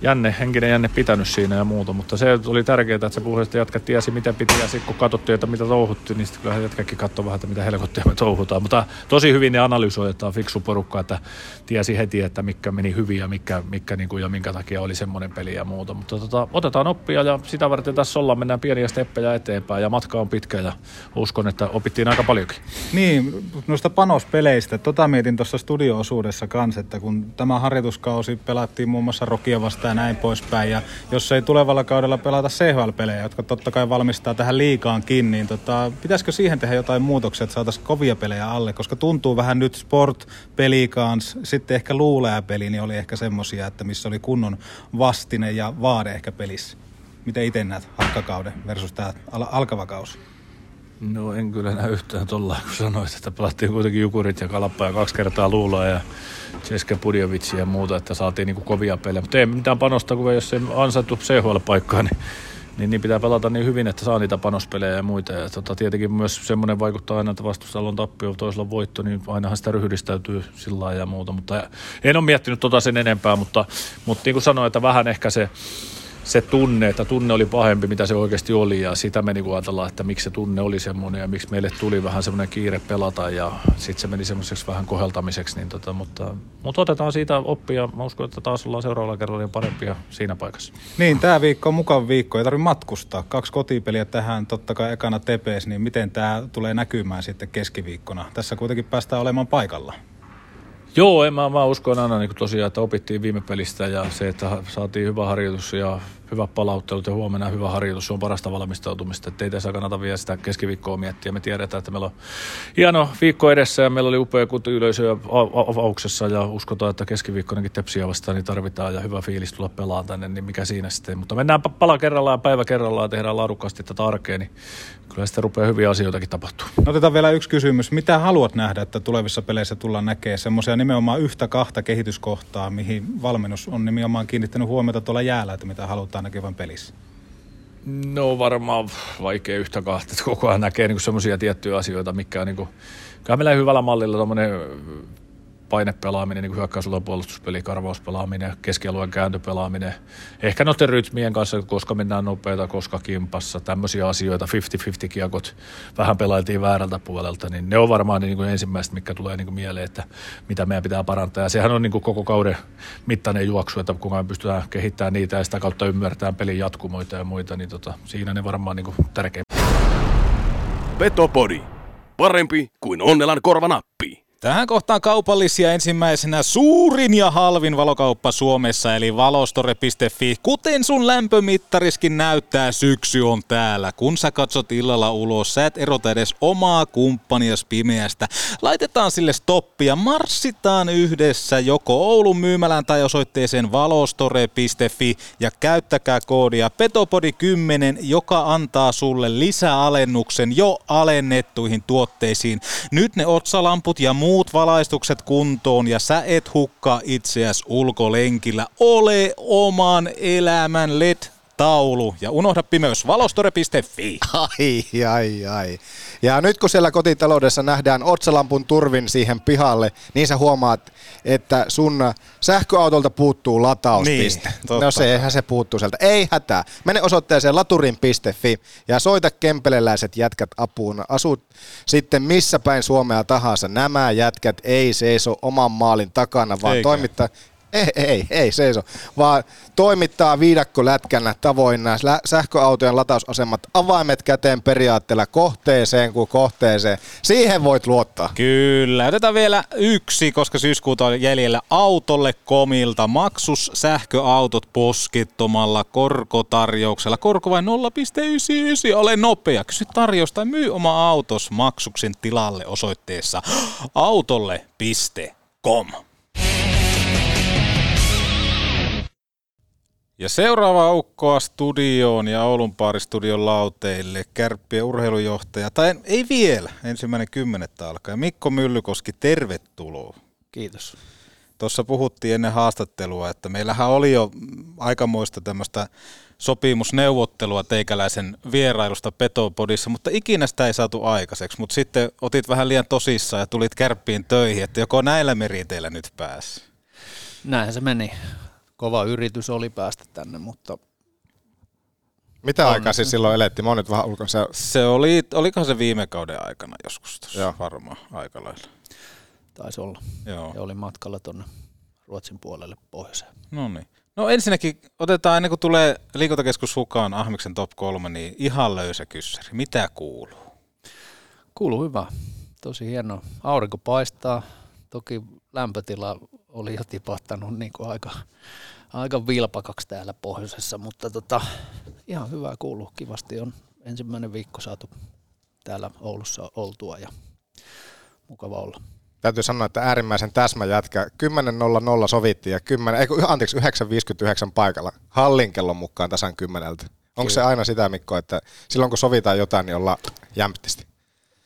jänne, henkinen jänne pitänyt siinä ja muuta, mutta se oli tärkeää, että se puhuisesti jätkät tiesi, mitä piti, ja sitten kun katsottiin, että mitä touhuttiin, niin sitten kyllä jätkäkin katsoi vähän, että mitä helkottia me touhutaan, mutta tosi hyvin ne analysoi, että on fiksu porukka, että tiesi heti, että mikä meni hyvin ja mikä, mikä niin kuin, ja minkä takia oli semmoinen peli ja muuta, mutta tota, otetaan oppia ja sitä varten tässä ollaan, mennään pieniä steppejä eteenpäin ja matka on pitkä ja uskon, että opittiin aika paljonkin. Niin, noista panospeleistä, tota mietin tuossa studio-osuudessa kanssa, että kun tämä harjoituskausi pelattiin muun muassa Rokia vastaan ja näin poispäin. Ja jos ei tulevalla kaudella pelata CHL-pelejä, jotka totta kai valmistaa tähän liikaankin, niin tota, pitäisikö siihen tehdä jotain muutoksia, että saataisiin kovia pelejä alle? Koska tuntuu vähän nyt sport-peli kanssa, sitten ehkä luuleä-peli, niin oli ehkä semmosia, että missä oli kunnon vastine ja vaade ehkä pelissä. Miten itse näet hakkakauden versus tämä al- alkava kausi? No en kyllä näe yhtään tuolla, kun sanoit, että pelattiin kuitenkin Jukurit ja Kalappa ja kaksi kertaa Luuloa ja Ceska Budjovic ja muuta, että saatiin niin kovia pelejä. Mutta ei mitään panosta, kun jos ei ansaittu CHL-paikkaa, niin, niin, niin, pitää pelata niin hyvin, että saa niitä panospelejä ja muita. Ja tota, tietenkin myös semmoinen vaikuttaa aina, että vastustajalla on tappio, toisella on voitto, niin ainahan sitä ryhdistäytyy sillä ja muuta. Mutta en ole miettinyt tota sen enempää, mutta, mutta niin kuin sanoin, että vähän ehkä se se tunne, että tunne oli pahempi, mitä se oikeasti oli ja sitä me niin ajatellaan, että miksi se tunne oli semmoinen ja miksi meille tuli vähän semmoinen kiire pelata ja sitten se meni semmoiseksi vähän koheltamiseksi, niin tota, mutta, mutta, otetaan siitä oppia. Mä uskon, että taas ollaan seuraavalla kerralla parempia siinä paikassa. Niin, tämä viikko on mukava viikko, ei tarvitse matkustaa. Kaksi kotipeliä tähän, totta kai ekana tepees, niin miten tämä tulee näkymään sitten keskiviikkona? Tässä kuitenkin päästään olemaan paikalla. Joo, en mä, mä uskon aina niin tosiaan, että opittiin viime pelistä ja se, että saatiin hyvä harjoitus ja hyvä palauttelut ja huomenna hyvä harjoitus, se on parasta valmistautumista. Että ei tässä kannata vielä sitä keskiviikkoa miettiä. Me tiedetään, että meillä on hieno viikko edessä ja meillä oli upea yleisö avauksessa ja uskotaan, että keskiviikkoinenkin tepsiä vastaan niin tarvitaan ja hyvä fiilis tulla pelaamaan tänne, niin mikä siinä sitten. Mutta mennään pala kerrallaan päivä kerrallaan ja tehdään laadukkaasti tätä arkea, niin kyllä sitten rupeaa hyviä asioitakin tapahtuu. No otetaan vielä yksi kysymys. Mitä haluat nähdä, että tulevissa peleissä tullaan näkemään semmoisia nimenomaan yhtä kahta kehityskohtaa, mihin valmennus on nimenomaan kiinnittänyt huomiota tuolla jäällä, että mitä halutaan näkevän pelissä? No varmaan vaikea yhtä kahta, että koko ajan näkee niin semmoisia tiettyjä asioita, mikä on niin kuin, kyllä meillä hyvällä mallilla painepelaaminen, niin hyökkäysulla puolustuspeli, karvauspelaaminen, keskialueen kääntöpelaaminen, ehkä noiden rytmien kanssa, koska mennään nopeita, koska kimpassa, tämmöisiä asioita, 50-50 kiekot, vähän pelailtiin väärältä puolelta, niin ne on varmaan niin kuin ensimmäiset, mikä tulee niin kuin mieleen, että mitä meidän pitää parantaa. Ja sehän on niin kuin koko kauden mittainen juoksu, että kun me pystytään kehittämään niitä ja sitä kautta ymmärtämään pelin jatkumoita ja muita, niin tota, siinä ne varmaan niin kuin tärkeimmät. Petopodi. Parempi kuin Onnelan korvanappi. Tähän kohtaan kaupallisia ensimmäisenä suurin ja halvin valokauppa Suomessa eli valostore.fi. Kuten sun lämpömittariskin näyttää, syksy on täällä. Kun sä katsot illalla ulos, sä et erota edes omaa kumppanias pimeästä. Laitetaan sille stoppia, marssitaan yhdessä joko Oulun myymälään tai osoitteeseen valostore.fi ja käyttäkää koodia Petopodi10, joka antaa sulle lisäalennuksen jo alennettuihin tuotteisiin. Nyt ne otsalamput ja muu muut valaistukset kuntoon ja sä et hukkaa itseäs ulkolenkillä. Ole oman elämän LED taulu ja unohda pimeys valostore.fi. Ai, ai, ai. Ja nyt kun siellä kotitaloudessa nähdään otsalampun turvin siihen pihalle, niin sä huomaat, että sun sähköautolta puuttuu latauspiste. Niin, no se, eihän se puuttuu sieltä. Ei hätää. Mene osoitteeseen laturin.fi ja soita kempeleläiset jätkät apuun. Asut sitten missä päin Suomea tahansa. Nämä jätkät ei seiso oman maalin takana, vaan Eikä. toimittaa ei, ei, ei seiso, vaan toimittaa viidakkolätkänä tavoin nämä sähköautojen latausasemat avaimet käteen periaatteella kohteeseen kuin kohteeseen. Siihen voit luottaa. Kyllä. Otetaan vielä yksi, koska syyskuuta on jäljellä autolle komilta. Maksus sähköautot poskittomalla korkotarjouksella. Korko vain 0,99. Ole nopea. Kysy tarjousta tai myy oma autos maksuksen tilalle osoitteessa autolle.com. Ja seuraava aukkoa studioon ja Oulun paaristudion lauteille kärppien urheilujohtaja, tai ei vielä, ensimmäinen kymmenettä alkaa. Mikko Myllykoski, tervetuloa. Kiitos. Tuossa puhuttiin ennen haastattelua, että meillähän oli jo aikamoista tämmöistä sopimusneuvottelua teikäläisen vierailusta Petopodissa, mutta ikinä sitä ei saatu aikaiseksi. Mutta sitten otit vähän liian tosissaan ja tulit kärppiin töihin, että joko näillä meriteillä nyt pääsi. Näinhän se meni. Kova yritys oli päästä tänne, mutta Mitä On. aikaa siis silloin elettiin? Mä oon nyt vähän ulkona. Se, Se oli, olikohan se viime kauden aikana joskus tuossa varmaan aika lailla. taisi olla. Joo. Ja oli matkalla tuonne Ruotsin puolelle pohjoiseen. No niin. No ensinnäkin otetaan ennen kuin tulee liikuntakeskus Hukaan Ahmiksen top 3, niin ihan löysä kyssäri. Mitä kuuluu? Kuuluu hyvä. Tosi hieno. Aurinko paistaa. Toki lämpötila oli jo tipahtanut niin kuin aika, aika vilpakaksi täällä pohjoisessa, mutta tota, ihan hyvää kuuluu. Kivasti on ensimmäinen viikko saatu täällä Oulussa oltua ja mukava olla. täytyy sanoa, että äärimmäisen täsmä jätkä. 10.00 sovittiin ja 10, ei, anteeksi, 9.59 paikalla. Hallin kellon mukaan tasan kymmeneltä. Onko se aina sitä, Mikko, että silloin kun sovitaan jotain, niin ollaan jämptisti?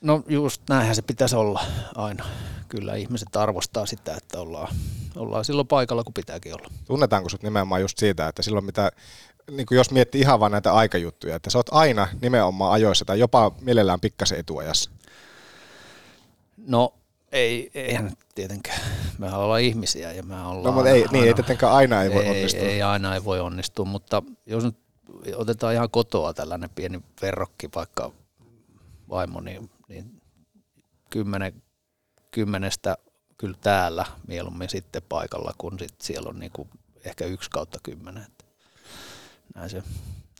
No just näinhän se pitäisi olla aina. Kyllä ihmiset arvostaa sitä, että ollaan, ollaan silloin paikalla, kun pitääkin olla. Tunnetaanko sut nimenomaan just siitä, että silloin mitä, niin jos miettii ihan vaan näitä aikajuttuja, että sä oot aina nimenomaan ajoissa tai jopa mielellään pikkasen etuajassa. No ei, eihän tietenkään. Mehän ollaan ihmisiä ja me ollaan... No, mutta ei, niin, ei tietenkään aina ei voi ei, onnistua. Ei, aina ei voi onnistua, mutta jos nyt otetaan ihan kotoa tällainen pieni verrokki, vaikka vaimo, niin, niin kymmenen, kymmenestä kyllä täällä mieluummin sitten paikalla, kun sit siellä on niinku ehkä yksi kautta kymmenen. Että Näin se,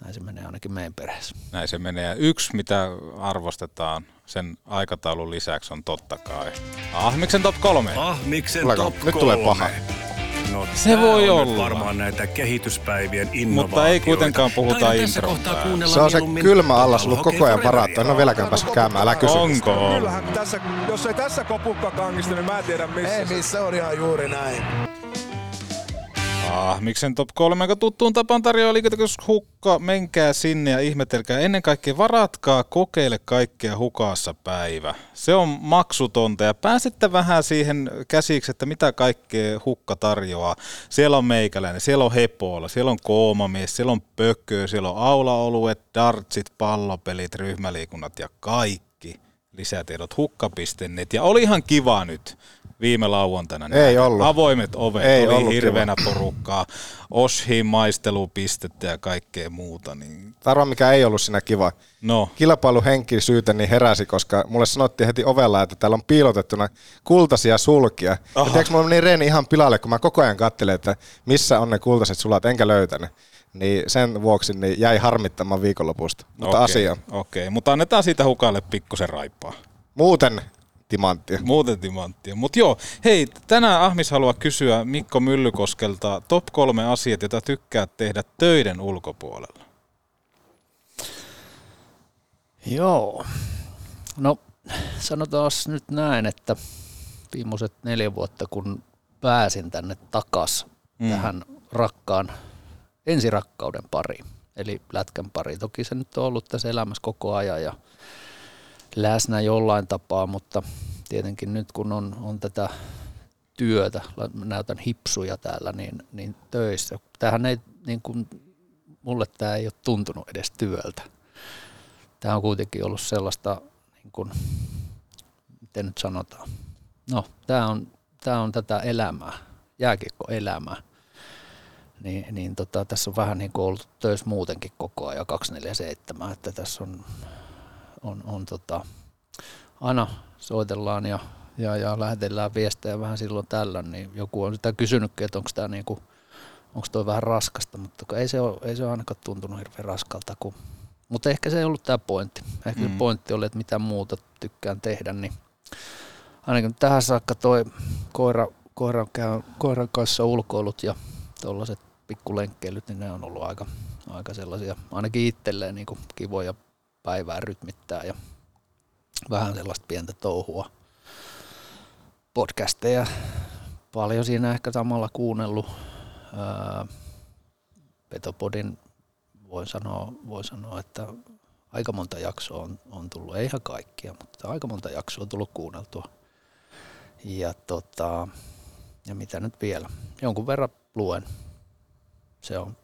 näin se menee ainakin meidän perheessä. Näin se menee. Ja yksi, mitä arvostetaan sen aikataulun lisäksi on totta kai Ahmiksen top 3. Ahmiksen Tuleeko? top Nyt tulee kolme. paha. No, Se voi on nyt olla. varmaan näitä kehityspäivien innovaatioita. Mutta ei kuitenkaan puhuta intron Se on se kylmä allas ollut koko ajan varattu. En ole vieläkään päässyt käymään, älä kysy. Onko? Kyllähän tässä, jos ei tässä kopukka kangista, niin mä en tiedä missä. Ei missä on ihan juuri näin. Ahmiksen top 3, joka tuttuun tapaan tarjoaa liikuntakeskus Hukka. Menkää sinne ja ihmetelkää. Ennen kaikkea varatkaa, kokeile kaikkea hukassa päivä. Se on maksutonta ja pääsette vähän siihen käsiksi, että mitä kaikkea Hukka tarjoaa. Siellä on meikäläinen, siellä on Hepola, siellä on Koomamies, siellä on Pökkö, siellä on aulaoluet, dartsit, pallopelit, ryhmäliikunnat ja kaikki lisätiedot hukka.net. Ja oli ihan kiva nyt viime lauantaina. Ei nähdä. ollut. Avoimet ovet, Ei oli ollut hirveänä porukkaa. Oshin maistelupistettä ja kaikkea muuta. Niin, Arvaa, mikä ei ollut siinä kiva. no, Kilpailuhenki syytä niin heräsi, koska mulle sanottiin heti ovella, että täällä on piilotettuna kultaisia sulkia. Ja Aha. tiedätkö, mulla meni reeni ihan pilalle, kun mä koko ajan kattelin, että missä on ne kultaiset sulat, enkä löytänyt. Niin sen vuoksi niin jäi harmittamaan viikonlopusta. Mutta okei, asia. Okei, mutta annetaan siitä hukalle pikkusen raippaa. Muuten timanttia. Muuten timanttia. Mutta joo, hei, tänään Ahmis haluaa kysyä Mikko Myllykoskelta top kolme asiat, joita tykkäät tehdä töiden ulkopuolella. Joo. No sanotaan nyt näin, että viimeiset neljä vuotta kun pääsin tänne takas mm. tähän rakkaan, ensirakkauden pariin, eli lätkän pariin. Toki se nyt on ollut tässä elämässä koko ajan ja läsnä jollain tapaa, mutta tietenkin nyt kun on, on tätä työtä, näytän hipsuja täällä, niin, niin töissä. Tämähän ei, niin kuin, mulle tämä ei ole tuntunut edes työltä tämä on kuitenkin ollut sellaista, niin kuin, miten nyt sanotaan, no tämä on, tämä on tätä elämää, jääkiekkoelämää. Niin, niin tota, tässä on vähän niin kuin ollut töissä muutenkin koko ajan 247, että tässä on, on, on tota, aina soitellaan ja, ja, ja lähetellään viestejä vähän silloin tällöin, niin joku on sitä kysynytkin, että onko tämä niin kuin, onko toi vähän raskasta, mutta ei se ole, ei se ole ainakaan tuntunut hirveän raskalta, kun mutta ehkä se ei ollut tämä pointti. Ehkä mm. se pointti oli, että mitä muuta tykkään tehdä, niin ainakin tähän saakka toi koira, koiran, koiran kanssa ulkoilut ja tuollaiset pikkulenkkeilyt, niin ne on ollut aika, aika sellaisia, ainakin itselleen niin kuin kivoja päivää rytmittää ja vähän sellaista pientä touhua. Podcasteja paljon siinä ehkä samalla kuunnellut. Petopodin voin sanoa, voin sanoa, että aika monta jaksoa on, on tullut, ei ihan kaikkia, mutta aika monta jaksoa on tullut kuunneltua. Ja tota, ja mitä nyt vielä. Jonkun verran luen. Se on,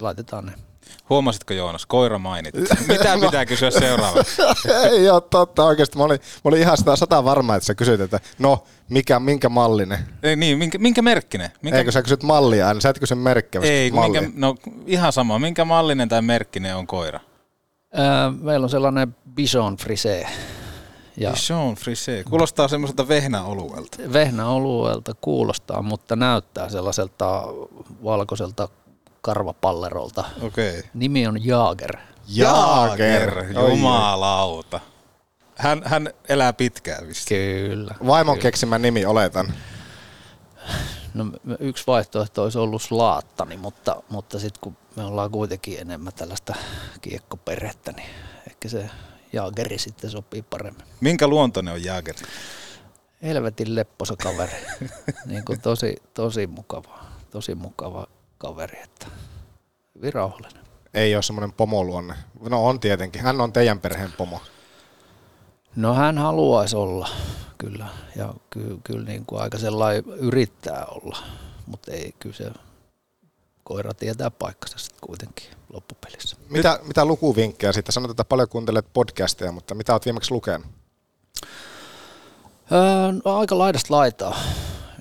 laitetaan ne. Huomasitko Joonas, koira mainittu. Mitä pitää kysyä seuraavaksi? Ei ole totta oikeasti. Mä olin, mä olin ihan sitä sata varma, että sä kysyt, että no, mikä, minkä mallinen? Ei, niin, minkä, minkä merkkinen? Minkä... Eikö sä kysyt mallia aina? Sä et kysy merkkiä, Ei, minkä, no ihan sama. Minkä mallinen tai merkkinen on koira? Ää, meillä on sellainen Bison Frise. Ja Jean Frise. Kuulostaa semmoiselta vehnäoluelta. vehnäolueelta kuulostaa, mutta näyttää sellaiselta valkoiselta karvapallerolta. Okei. Nimi on Jaager. Jaager, jumalauta. Hän, hän elää pitkään vissi. Kyllä. Vaimon kyllä. keksimä nimi oletan. No, yksi vaihtoehto olisi ollut slaattani, mutta, mutta sitten kun me ollaan kuitenkin enemmän tällaista kiekkoperhettä, niin ehkä se Jaageri sitten sopii paremmin. Minkä luontoinen on Jaager? Helvetin lepposa kaveri. niin kuin tosi, tosi mukava, tosi mukava kaveri, että hyvin rauhallinen. Ei ole semmoinen pomoluonne. No on tietenkin. Hän on teidän perheen pomo. No hän haluaisi olla, kyllä. Ja kyllä, kyllä niin kuin aika sellainen yrittää olla, mutta ei kyllä se koira tietää paikkansa sitten kuitenkin loppupelissä. Mitä, mitä lukuvinkkejä siitä? Sanoit, että paljon kuuntelet podcasteja, mutta mitä olet viimeksi lukenut? Öö, no, aika laidasta laitaa.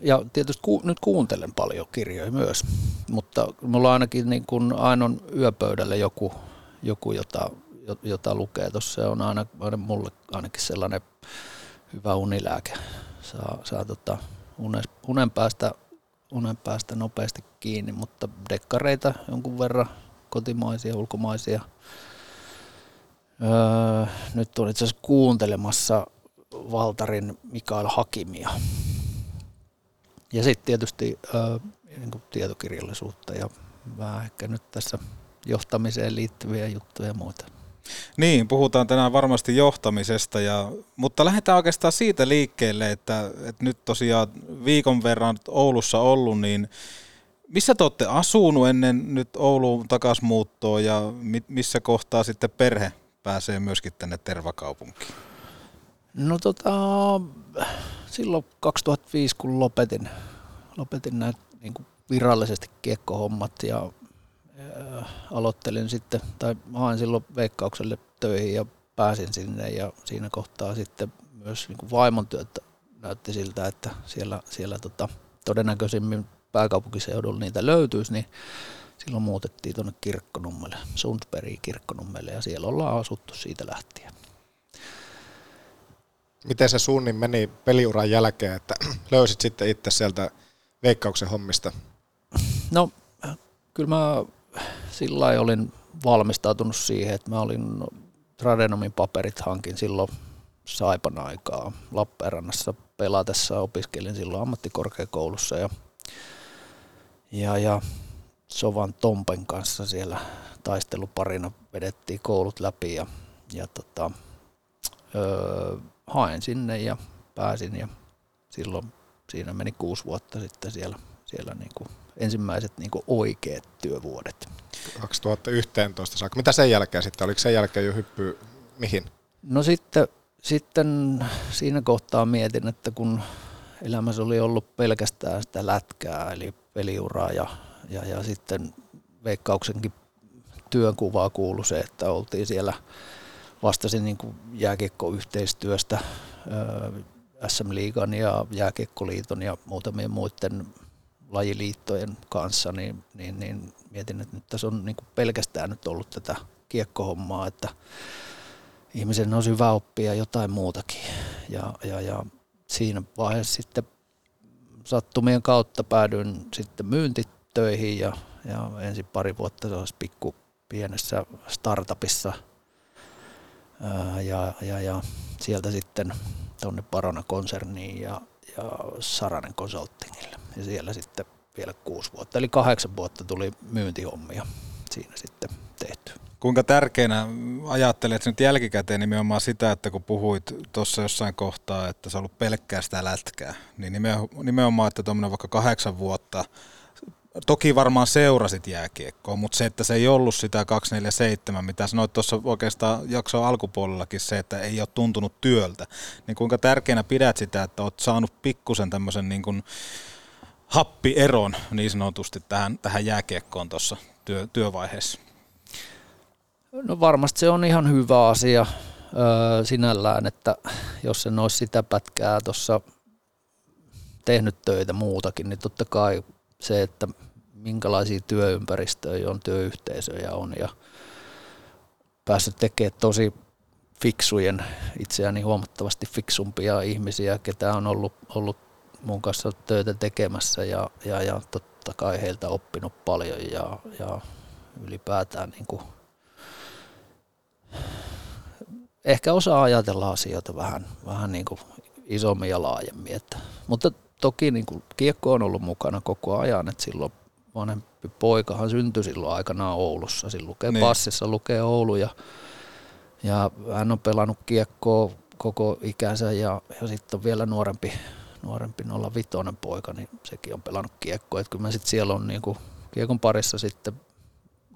Ja tietysti ku, nyt kuuntelen paljon kirjoja myös, mutta mulla on ainakin niin kuin aina on yöpöydälle joku, joku jota, jo- jota lukee. Tuossa on aina, aina mulle ainakin sellainen hyvä unilääke. Saa, saa tota unes, unen, päästä, unen päästä nopeasti kiinni, mutta dekkareita jonkun verran, kotimaisia, ulkomaisia. Öö, nyt on itse asiassa kuuntelemassa Valtarin Mikael Hakimia. Ja sitten tietysti ö, niin tietokirjallisuutta ja vähän ehkä nyt tässä johtamiseen liittyviä juttuja ja muuta. Niin, puhutaan tänään varmasti johtamisesta, ja, mutta lähdetään oikeastaan siitä liikkeelle, että, että nyt tosiaan viikon verran Oulussa ollut, niin missä te olette asunut ennen nyt Ouluun takasmuuttoa ja mi- missä kohtaa sitten perhe pääsee myöskin tänne Tervakaupunkiin? No tota, silloin 2005 kun lopetin, lopetin näitä niin kuin virallisesti kiekkohommat ja äh, aloittelin sitten, tai hain silloin veikkaukselle töihin ja pääsin sinne ja siinä kohtaa sitten myös niin kuin vaimon työtä näytti siltä, että siellä, siellä tota, todennäköisimmin pääkaupunkiseudulla niitä löytyisi, niin silloin muutettiin tuonne Kirkkonummelle, Sundsbergiin Kirkkonummelle ja siellä ollaan asuttu siitä lähtien. Miten se suunnin meni peliuran jälkeen, että löysit sitten itse sieltä veikkauksen hommista? No, kyllä mä sillä olin valmistautunut siihen, että mä olin Tradenomin paperit hankin silloin Saipan aikaa Lappeenrannassa pelatessa. Opiskelin silloin ammattikorkeakoulussa ja, ja, ja Sovan Tompen kanssa siellä taisteluparina vedettiin koulut läpi ja, ja tota, öö, haen sinne ja pääsin ja silloin siinä meni kuusi vuotta sitten siellä, siellä niin kuin ensimmäiset niin kuin oikeat työvuodet. 2011 saakka. Mitä sen jälkeen sitten? Oliko sen jälkeen jo hyppy mihin? No sitten, sitten siinä kohtaa mietin, että kun elämässä oli ollut pelkästään sitä lätkää, eli peliuraa ja, ja, ja sitten veikkauksenkin työnkuvaa kuului se, että oltiin siellä vastasin niin jääkiekkoyhteistyöstä SM Liigan ja Jääkiekkoliiton ja muutamien muiden lajiliittojen kanssa, niin, niin, niin mietin, että nyt tässä on niin pelkästään nyt ollut tätä kiekkohommaa, että ihmisen olisi hyvä oppia jotain muutakin. Ja, ja, ja siinä vaiheessa sitten sattumien kautta päädyin sitten myyntitöihin ja, ja ensin pari vuotta sellaisessa pikku pienessä startupissa ja, ja, ja sieltä sitten tuonne Parona-konserniin ja, ja Saranen Consultingille. Ja siellä sitten vielä kuusi vuotta, eli kahdeksan vuotta tuli myyntihommia siinä sitten tehty. Kuinka tärkeänä ajattelet nyt jälkikäteen nimenomaan sitä, että kun puhuit tuossa jossain kohtaa, että se on ollut pelkkää sitä lätkää, niin nimenomaan, että tuommoinen vaikka kahdeksan vuotta, toki varmaan seurasit jääkiekkoa, mutta se, että se ei ollut sitä 247, mitä sanoit tuossa oikeastaan jaksoa alkupuolellakin, se, että ei ole tuntunut työltä, niin kuinka tärkeänä pidät sitä, että olet saanut pikkusen tämmöisen niin kuin happieron niin sanotusti tähän, tähän jääkiekkoon tuossa työ, työvaiheessa? No varmasti se on ihan hyvä asia öö, sinällään, että jos en olisi sitä pätkää tuossa tehnyt töitä muutakin, niin totta kai se, että minkälaisia työympäristöjä on, työyhteisöjä on ja päässyt tekemään tosi fiksujen, itseäni huomattavasti fiksumpia ihmisiä, ketä on ollut, ollut mun kanssa töitä tekemässä ja, ja, ja totta kai heiltä oppinut paljon ja, ja ylipäätään niin kuin ehkä osaa ajatella asioita vähän, vähän niin kuin isommin ja laajemmin. Että, mutta toki niin kuin kiekko on ollut mukana koko ajan, että silloin vanhempi poikahan syntyi silloin aikanaan Oulussa. Siinä lukee niin. passissa, lukee Oulu ja, ja hän on pelannut kiekkoa koko ikänsä ja, ja sitten on vielä nuorempi, nuorempi 05 poika, niin sekin on pelannut kiekkoa. Että kyllä mä sitten siellä on niin kuin kiekon parissa sitten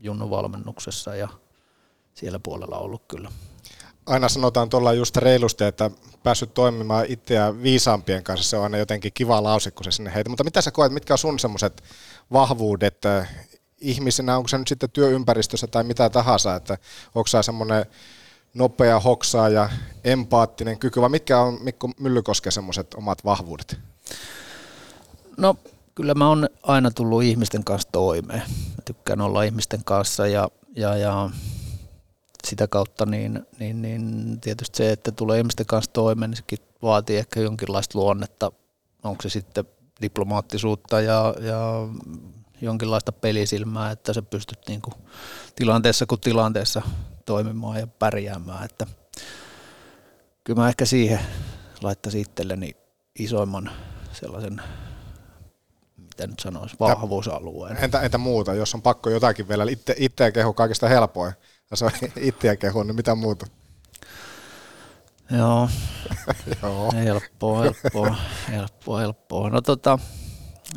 Junnu valmennuksessa ja siellä puolella ollut kyllä aina sanotaan tuolla just reilusti, että päässyt toimimaan itseä viisaampien kanssa, se on aina jotenkin kiva lause, kun se sinne heitä. Mutta mitä sä koet, mitkä on sun semmoiset vahvuudet ihmisenä, onko se nyt sitten työympäristössä tai mitä tahansa, että onko sä semmoinen nopea hoksaa ja empaattinen kyky, vai mitkä on Mikko Myllykosken semmoiset omat vahvuudet? No kyllä mä oon aina tullut ihmisten kanssa toimeen. Mä tykkään olla ihmisten kanssa ja, ja, ja sitä kautta niin, niin, niin tietysti se, että tulee ihmisten kanssa toimeen, niin sekin vaatii ehkä jonkinlaista luonnetta. Onko se sitten diplomaattisuutta ja, ja jonkinlaista pelisilmää, että sä pystyt niin kuin tilanteessa kuin tilanteessa toimimaan ja pärjäämään. Että kyllä mä ehkä siihen laittaisin itselleni isoimman sellaisen, mitä nyt sanoisi, vahvuusalueen. Entä, entä muuta, jos on pakko jotakin vielä, itse, itseä kehu kaikista helpoin, jos on itseä kehu, niin mitä muuta? Joo, Joo. helppoa, helppoa, helppoa, helppoa. No tota,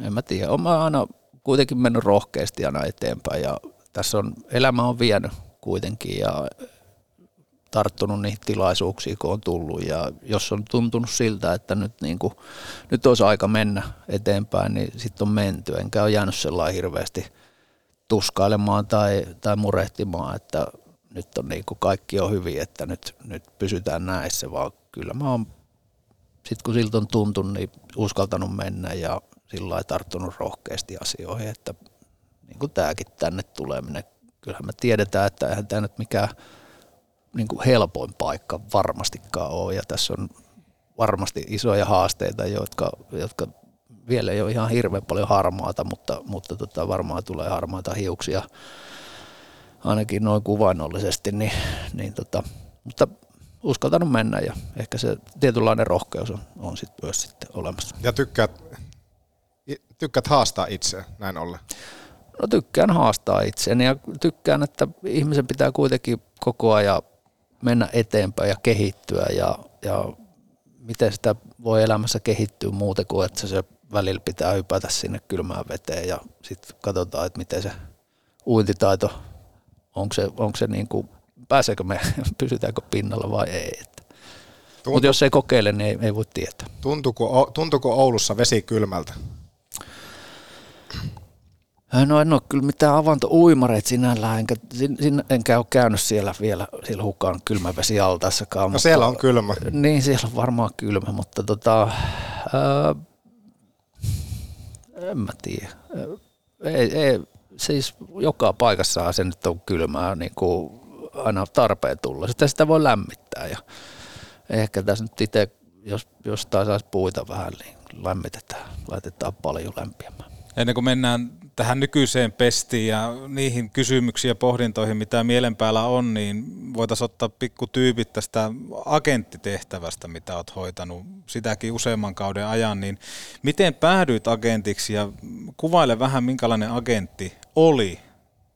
en mä tiedä, olen aina kuitenkin mennyt rohkeasti aina eteenpäin ja tässä on, elämä on vienyt kuitenkin ja tarttunut niihin tilaisuuksiin, kun on tullut. Ja jos on tuntunut siltä, että nyt, niin kuin, nyt olisi aika mennä eteenpäin, niin sitten on menty. Enkä ole jäänyt sellainen hirveästi tuskailemaan tai, tai murehtimaan, että nyt on niin kuin kaikki on hyvin, että nyt, nyt pysytään näissä, vaan kyllä mä oon, sit kun siltä on tuntunut, niin uskaltanut mennä ja sillä lailla tarttunut rohkeasti asioihin, että niin kuin tämäkin tänne tuleminen, kyllähän me tiedetään, että eihän tämä nyt mikään niin kuin helpoin paikka varmastikaan ole, ja tässä on varmasti isoja haasteita, jotka, jotka vielä ei ole ihan hirveän paljon harmaata, mutta, mutta tota, varmaan tulee harmaata hiuksia ainakin noin kuvainnollisesti, niin, niin tota, mutta uskaltanut mennä ja ehkä se tietynlainen rohkeus on, on sit myös sitten olemassa. Ja tykkäät, tykkäät haastaa itse näin ollen? No tykkään haastaa itseäni ja tykkään, että ihmisen pitää kuitenkin koko ajan mennä eteenpäin ja kehittyä ja, ja miten sitä voi elämässä kehittyä muuten kuin, että se välillä pitää hypätä sinne kylmään veteen ja sitten katsotaan, että miten se uintitaito onko se, onko se niin kuin, pääseekö me, pysytäänkö pinnalla vai ei. Mutta jos ei kokeile, niin ei, ei voi tietää. Tuntuuko, tuntuuko Oulussa vesi kylmältä? No en ole kyllä mitään avantouimareita sinällään, enkä, sin, enkä ole käynyt siellä vielä siellä hukaan kylmävesialtaassakaan. No mutta, siellä on kylmä. Niin, siellä on varmaan kylmä, mutta tota, ää, en mä tiedä. Ei, ei, siis joka paikassa se nyt on kylmää niin kuin aina tarpeen tulla. Sitten sitä voi lämmittää ja ehkä tässä nyt itse, jos jostain saisi puita vähän, niin lämmitetään, laitetaan paljon lämpiämään. Ennen kuin mennään tähän nykyiseen pestiin ja niihin kysymyksiin ja pohdintoihin, mitä mielen päällä on, niin voitaisiin ottaa pikku tyypit tästä agenttitehtävästä, mitä olet hoitanut sitäkin useamman kauden ajan, niin miten päädyit agentiksi ja kuvaile vähän, minkälainen agentti oli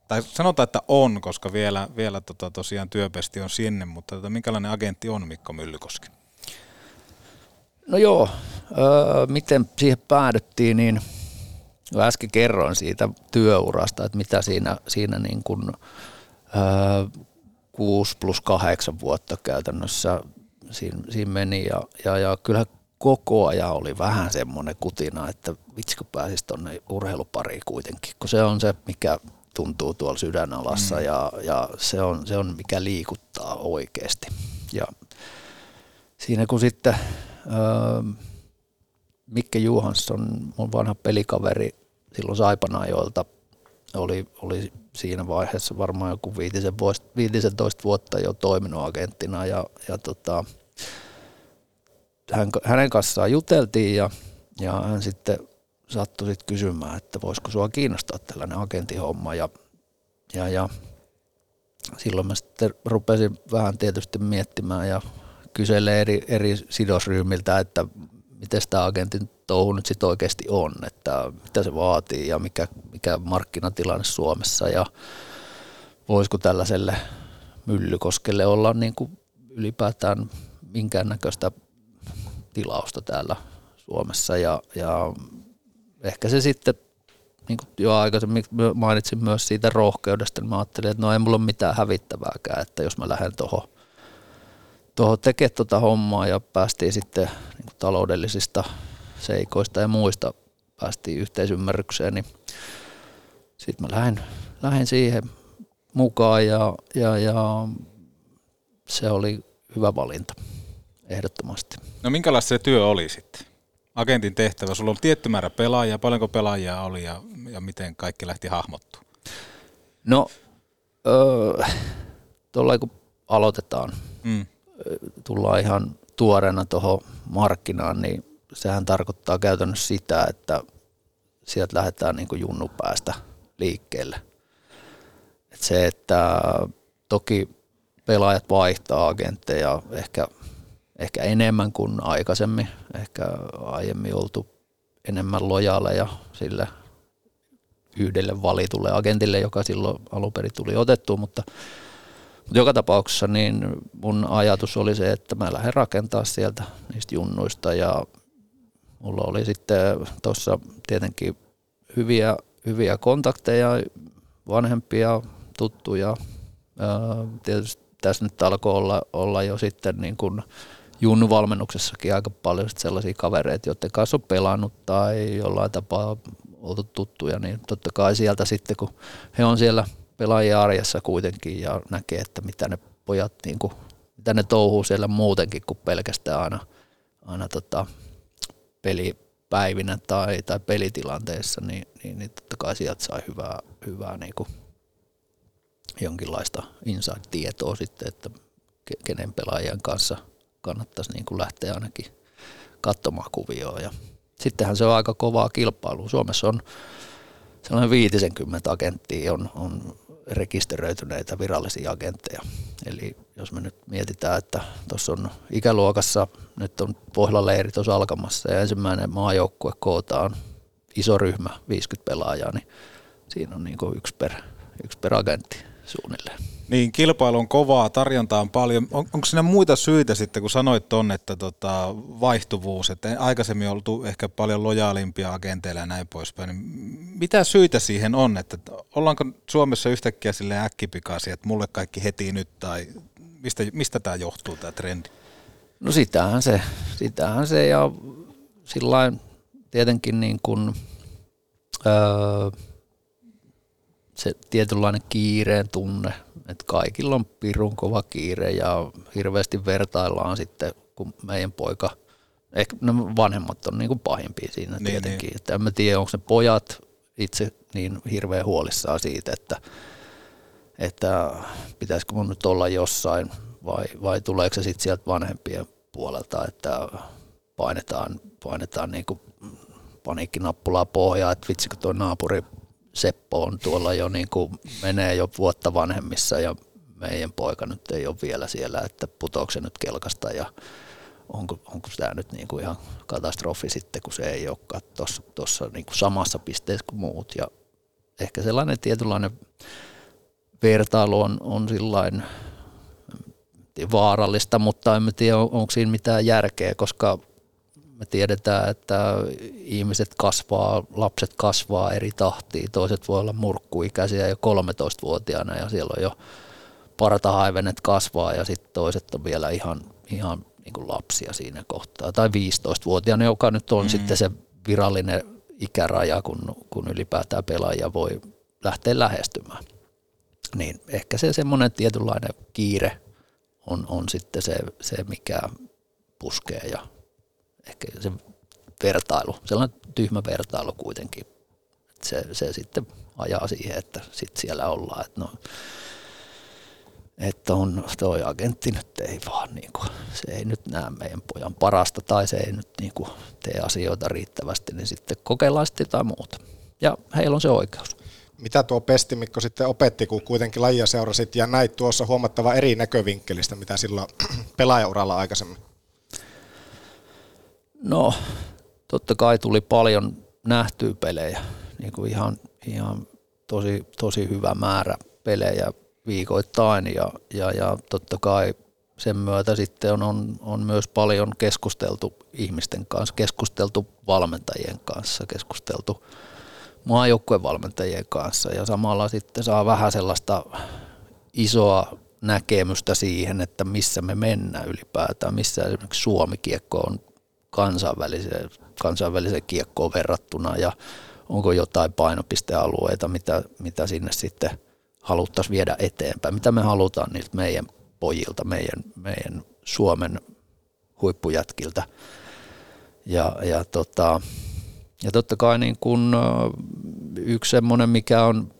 tai sanotaan, että on, koska vielä, vielä tota, tosiaan työpesti on sinne, mutta tota, minkälainen agentti on Mikko Myllykoski? No joo, öö, miten siihen päädyttiin, niin – äsken kerroin siitä työurasta, että mitä siinä, siinä niin kuin, ö, 6 plus 8 vuotta käytännössä siinä, siinä meni. Ja, ja, ja kyllä koko ajan oli vähän semmoinen kutina, että vitsikö pääsisi tuonne urheilupariin kuitenkin, kun se on se, mikä tuntuu tuolla sydänalassa mm. ja, ja se, on, se on mikä liikuttaa oikeasti. Ja siinä kun sitten öö, Mikke Juhansson, mun vanha pelikaveri silloin Saipanajoilta, oli, oli siinä vaiheessa varmaan joku 15 vuotta jo toiminut agenttina ja, ja tota, hän, hänen kanssaan juteltiin ja, ja hän sitten sattui sitten kysymään, että voisiko sua kiinnostaa tällainen agentihomma ja, ja, ja silloin mä sitten rupesin vähän tietysti miettimään ja kyselee eri, eri sidosryhmiltä, että miten tämä agentin touhu nyt sitten oikeasti on, että mitä se vaatii ja mikä, mikä markkinatilanne Suomessa ja voisiko tällaiselle Myllykoskelle olla niin kuin ylipäätään minkäännäköistä tilausta täällä Suomessa ja, ja ehkä se sitten, niin kuin jo aikaisemmin mainitsin myös siitä rohkeudesta, niin mä ajattelin, että no ei mulla ole mitään hävittävääkään, että jos mä lähden tuohon toho tekemään tuota hommaa ja päästiin sitten taloudellisista seikoista ja muista päästiin yhteisymmärrykseen, niin sitten mä lähdin, lähdin siihen mukaan ja, ja, ja se oli hyvä valinta ehdottomasti. No minkälaista se työ oli sitten? Agentin tehtävä, sulla on tietty määrä pelaajia, paljonko pelaajia oli ja, ja miten kaikki lähti hahmottua? No, öö, tuolla kun aloitetaan, mm. tullaan ihan tuoreena tuohon markkinaan, niin sehän tarkoittaa käytännössä sitä, että sieltä lähdetään niin kuin junnu päästä liikkeelle. Et se, että toki pelaajat vaihtaa agentteja ehkä ehkä enemmän kuin aikaisemmin. Ehkä aiemmin oltu enemmän lojaaleja sille yhdelle valitulle agentille, joka silloin alun perin tuli otettua, mutta, mutta joka tapauksessa niin mun ajatus oli se, että mä lähden rakentaa sieltä niistä junnuista ja mulla oli sitten tuossa tietenkin hyviä, hyviä kontakteja, vanhempia, tuttuja. Tietysti tässä nyt alkoi olla, olla jo sitten niin kuin junnuvalmennuksessakin aika paljon sellaisia kavereita, joiden kanssa on pelannut tai jollain tapaa oltu tuttuja, niin totta kai sieltä sitten, kun he on siellä pelaajien arjessa kuitenkin ja näkee, että mitä ne pojat, niin kuin, mitä ne touhuu siellä muutenkin kuin pelkästään aina, aina tota, pelipäivinä tai, tai pelitilanteessa, niin, niin, niin totta kai sieltä sai hyvää, hyvää niin kuin jonkinlaista inside-tietoa sitten, että kenen pelaajien kanssa – kannattaisi niin kuin lähteä ainakin katsomaan kuvioa. Ja sittenhän se on aika kovaa kilpailua. Suomessa on sellainen 50 agenttia on, on rekisteröityneitä virallisia agentteja. Eli jos me nyt mietitään, että tuossa on ikäluokassa, nyt on Pohjola-leiri tuossa alkamassa ja ensimmäinen maajoukkue kootaan iso ryhmä, 50 pelaajaa, niin siinä on niin yksi per, yksi per agentti suunnilleen. Niin, kilpailu on kovaa, tarjonta on paljon. On, onko siinä muita syitä sitten, kun sanoit ton, että tota, vaihtuvuus, että aikaisemmin on oltu ehkä paljon lojaalimpia agenteilla ja näin poispäin. Niin mitä syitä siihen on, että ollaanko Suomessa yhtäkkiä sille äkkipikaisia, että mulle kaikki heti nyt, tai mistä, mistä tämä johtuu, tämä trendi? No sitähän se, sitähän se ja sillä tietenkin niin kuin, öö, se tietynlainen kiireen tunne, että kaikilla on pirun kova kiire ja hirveästi vertaillaan sitten, kun meidän poika, ehkä ne vanhemmat on niin kuin pahimpia siinä niin, tietenkin. Niin. Että en mä tiedä, onko ne pojat itse niin hirveän huolissaan siitä, että, että pitäisikö mun nyt olla jossain vai, vai tuleeko se sitten sieltä vanhempien puolelta, että painetaan, painetaan niin kuin paniikkinappulaa pohjaa, että vitsikö tuo naapuri Seppo on tuolla jo niin kuin menee jo vuotta vanhemmissa ja meidän poika nyt ei ole vielä siellä, että putoako se nyt kelkasta ja onko, onko tämä nyt niin kuin ihan katastrofi sitten, kun se ei olekaan tuossa niin kuin samassa pisteessä kuin muut. Ja ehkä sellainen tietynlainen vertailu on, on sillain vaarallista, mutta en tiedä, onko siinä mitään järkeä, koska me tiedetään, että ihmiset kasvaa, lapset kasvaa eri tahtiin. Toiset voi olla murkkuikäisiä jo 13-vuotiaana ja siellä on jo partahaivenet kasvaa ja sitten toiset on vielä ihan, ihan, niin kuin lapsia siinä kohtaa, tai 15-vuotiaana, joka nyt on mm. sitten se virallinen ikäraja, kun, kun ylipäätään pelaaja voi lähteä lähestymään. Niin ehkä se semmoinen tietynlainen kiire on, on sitten se, se, mikä puskee ja ehkä se vertailu, sellainen tyhmä vertailu kuitenkin. Se, se sitten ajaa siihen, että sit siellä ollaan, että no, että on toi agentti nyt ei vaan niin kuin, se ei nyt näe meidän pojan parasta tai se ei nyt niin kuin, tee asioita riittävästi, niin sitten kokeillaan sitten jotain muuta. Ja heillä on se oikeus. Mitä tuo Pesti Mikko sitten opetti, kun kuitenkin lajia seurasit ja näit tuossa huomattava eri näkövinkkelistä, mitä silloin pelaajauralla aikaisemmin? No, totta kai tuli paljon nähtyä pelejä, niin kuin ihan, ihan tosi, tosi hyvä määrä pelejä viikoittain ja, ja, ja totta kai sen myötä sitten on, on, on myös paljon keskusteltu ihmisten kanssa, keskusteltu valmentajien kanssa, keskusteltu maajoukkuevalmentajien kanssa ja samalla sitten saa vähän sellaista isoa näkemystä siihen, että missä me mennään ylipäätään, missä esimerkiksi Suomi-kiekko on kansainväliseen, kansainväliseen kiekkoon verrattuna ja onko jotain painopistealueita, mitä, mitä sinne sitten haluttaisiin viedä eteenpäin, mitä me halutaan niiltä meidän pojilta, meidän, meidän Suomen huippujätkiltä. Ja, ja, tota, ja totta kai niin kun, yksi semmoinen, mikä on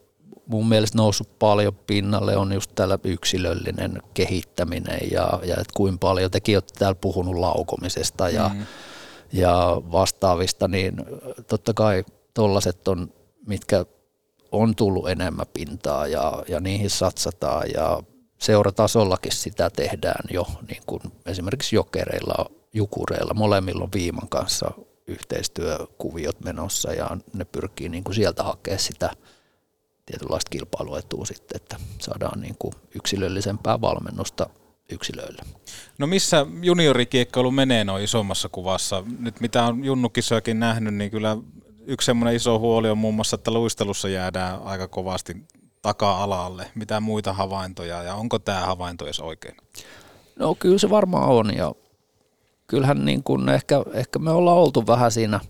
mun mielestä noussut paljon pinnalle, on just täällä yksilöllinen kehittäminen ja, ja että kuinka paljon, tekin olette täällä puhunut laukomisesta ja, mm. ja vastaavista, niin totta kai tollaset on, mitkä on tullut enemmän pintaa ja, ja niihin satsataan ja seuratasollakin sitä tehdään jo, niin kuin esimerkiksi jokereilla, jukureilla, molemmilla on viiman kanssa yhteistyökuviot menossa ja ne pyrkii niin kuin sieltä hakemaan sitä tietynlaista kilpailuetua sitten, että saadaan niin kuin yksilöllisempää valmennusta yksilöille. No missä juniorikiekkoilu menee noin isommassa kuvassa? Nyt mitä on junnukisojakin nähnyt, niin kyllä yksi semmoinen iso huoli on muun muassa, että luistelussa jäädään aika kovasti taka-alalle. Mitä muita havaintoja ja onko tämä havainto edes oikein? No kyllä se varmaan on ja kyllähän niin kuin ehkä, ehkä me ollaan oltu vähän siinä,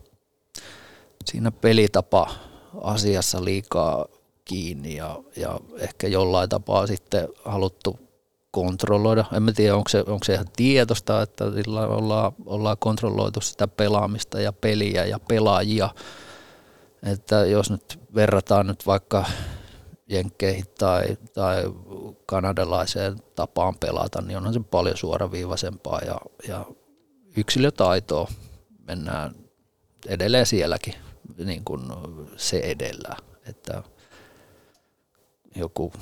siinä pelitapa asiassa liikaa kiinni ja, ja ehkä jollain tapaa sitten haluttu kontrolloida. En mä tiedä, onko se, onko se ihan tietosta, että sillä ollaan, ollaan kontrolloitu sitä pelaamista ja peliä ja pelaajia. Että jos nyt verrataan nyt vaikka jenkkeihin tai, tai kanadalaiseen tapaan pelata, niin onhan se paljon suoraviivaisempaa ja, ja yksilötaitoa mennään edelleen sielläkin niin kuin se edellä. Että joku,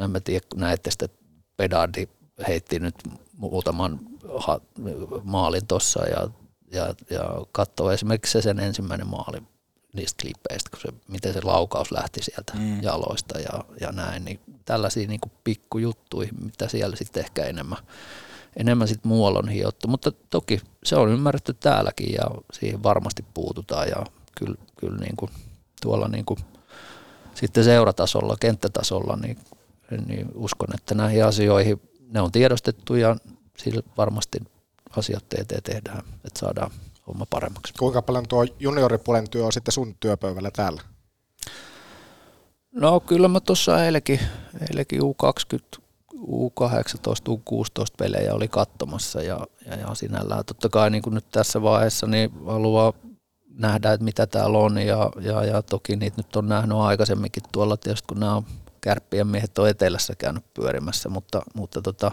en mä tiedä, näette sitä, Pedardi heitti nyt muutaman maalin tuossa ja, ja, ja katsoo esimerkiksi se sen ensimmäinen maali niistä klippeistä, kun se, miten se laukaus lähti sieltä mm. jaloista ja, ja näin, niin tällaisia niin kuin mitä siellä sitten ehkä enemmän, enemmän sit muualla on hiottu, mutta toki se on ymmärretty täälläkin ja siihen varmasti puututaan ja kyllä, kyllä niin kuin tuolla niin kuin sitten seuratasolla, kenttätasolla, niin, niin uskon, että näihin asioihin ne on tiedostettu ja sillä varmasti asiat eteen tehdään, että saadaan homma paremmaksi. Kuinka paljon tuo junioripuolen työ on sitten sun työpöydällä täällä? No kyllä mä tuossa eilenkin, eilenkin U20, U18, U16 pelejä oli katsomassa ja, ja, ja sinällään totta kai niin kuin nyt tässä vaiheessa niin haluaa nähdä, että mitä täällä on ja, ja, ja toki niitä nyt on nähnyt aikaisemminkin tuolla tietysti, kun nämä on kärppien miehet on etelässä käynyt pyörimässä, mutta, mutta, tota,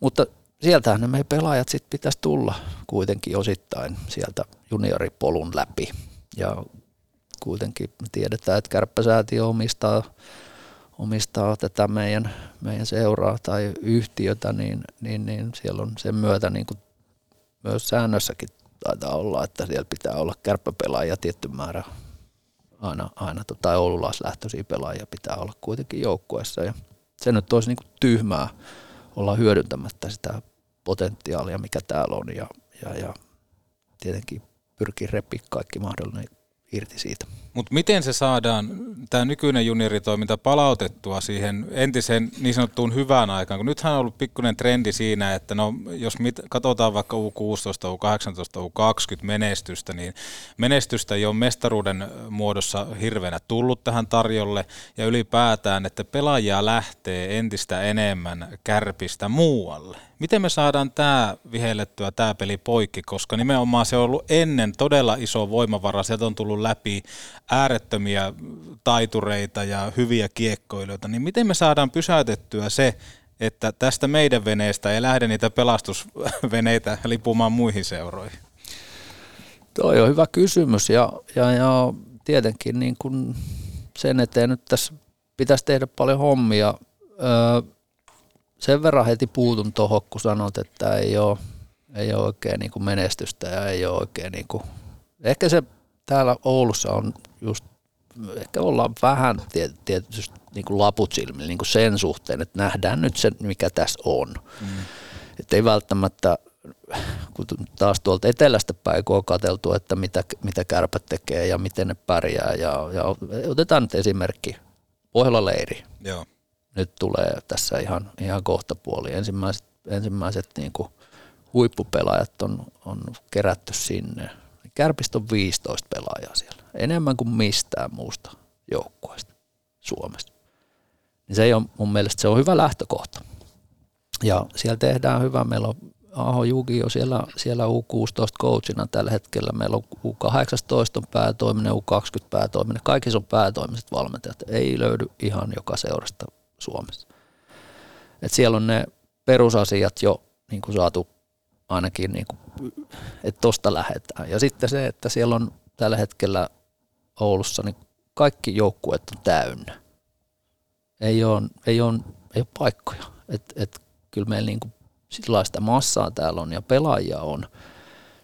mutta sieltähän ne meidän pelaajat sitten pitäisi tulla kuitenkin osittain sieltä junioripolun läpi. Ja kuitenkin tiedetään, että kärppäsäätiö omistaa, omistaa tätä meidän, meidän seuraa tai yhtiötä, niin, niin, niin siellä on sen myötä niin kuin myös säännössäkin taitaa olla, että siellä pitää olla kärppäpelaajia tietty määrä. Aina, aina tota, oululaislähtöisiä pelaajia pitää olla kuitenkin joukkueessa. Ja se nyt olisi niin tyhmää olla hyödyntämättä sitä potentiaalia, mikä täällä on. Ja, ja, ja tietenkin pyrkii repi kaikki mahdollinen irti siitä. Mutta miten se saadaan, tämä nykyinen junioritoiminta palautettua siihen entiseen niin sanottuun hyvään aikaan? Kun nythän on ollut pikkuinen trendi siinä, että no, jos mit, katsotaan vaikka U16, U18, U20 menestystä, niin menestystä ei ole mestaruuden muodossa hirveänä tullut tähän tarjolle ja ylipäätään, että pelaajia lähtee entistä enemmän kärpistä muualle. Miten me saadaan tämä vihellettyä, tämä peli poikki, koska nimenomaan se on ollut ennen todella iso voimavara, sieltä on tullut läpi äärettömiä taitureita ja hyviä kiekkoilijoita, niin miten me saadaan pysäytettyä se, että tästä meidän veneestä ei lähde niitä pelastusveneitä lipumaan muihin seuroihin? Toi on hyvä kysymys ja, ja, ja tietenkin niin kun sen eteen nyt tässä pitäisi tehdä paljon hommia. Öö, sen verran heti puutun tuohon, kun sanot, että ei ole, ei ole oikein niin menestystä ja ei ole oikein niin kuin, ehkä se täällä Oulussa on just, ehkä ollaan vähän tietysti niin kuin laput silmillä niin kuin sen suhteen, että nähdään nyt se, mikä tässä on. Mm. Että ei välttämättä, kun taas tuolta etelästä päin, kun on katseltu, että mitä, mitä kärpät tekee ja miten ne pärjää. Ja, ja otetaan nyt esimerkki, Pohjola-leiri. Joo nyt tulee tässä ihan, ihan kohta puoli. Ensimmäiset, ensimmäiset niin kuin huippupelaajat on, on kerätty sinne. Kärpistä on 15 pelaajaa siellä, enemmän kuin mistään muusta joukkueesta Suomessa. Niin se ei ole, mun mielestä se on hyvä lähtökohta. Ja siellä tehdään hyvä. Meillä on Aho Juki jo siellä, siellä U16 coachina tällä hetkellä. Meillä on U18 on päätoiminen, U20 päätoiminen. Kaikissa on päätoimiset valmentajat. Ei löydy ihan joka seurasta Suomessa. Et siellä on ne perusasiat jo niin kuin saatu ainakin, niin kuin, että tosta lähdetään. Ja sitten se, että siellä on tällä hetkellä Oulussa niin kaikki joukkueet on täynnä. Ei ole, ei ole, ei ole paikkoja. Et, et, kyllä meillä niin kuin sellaista massaa täällä on ja pelaajia on.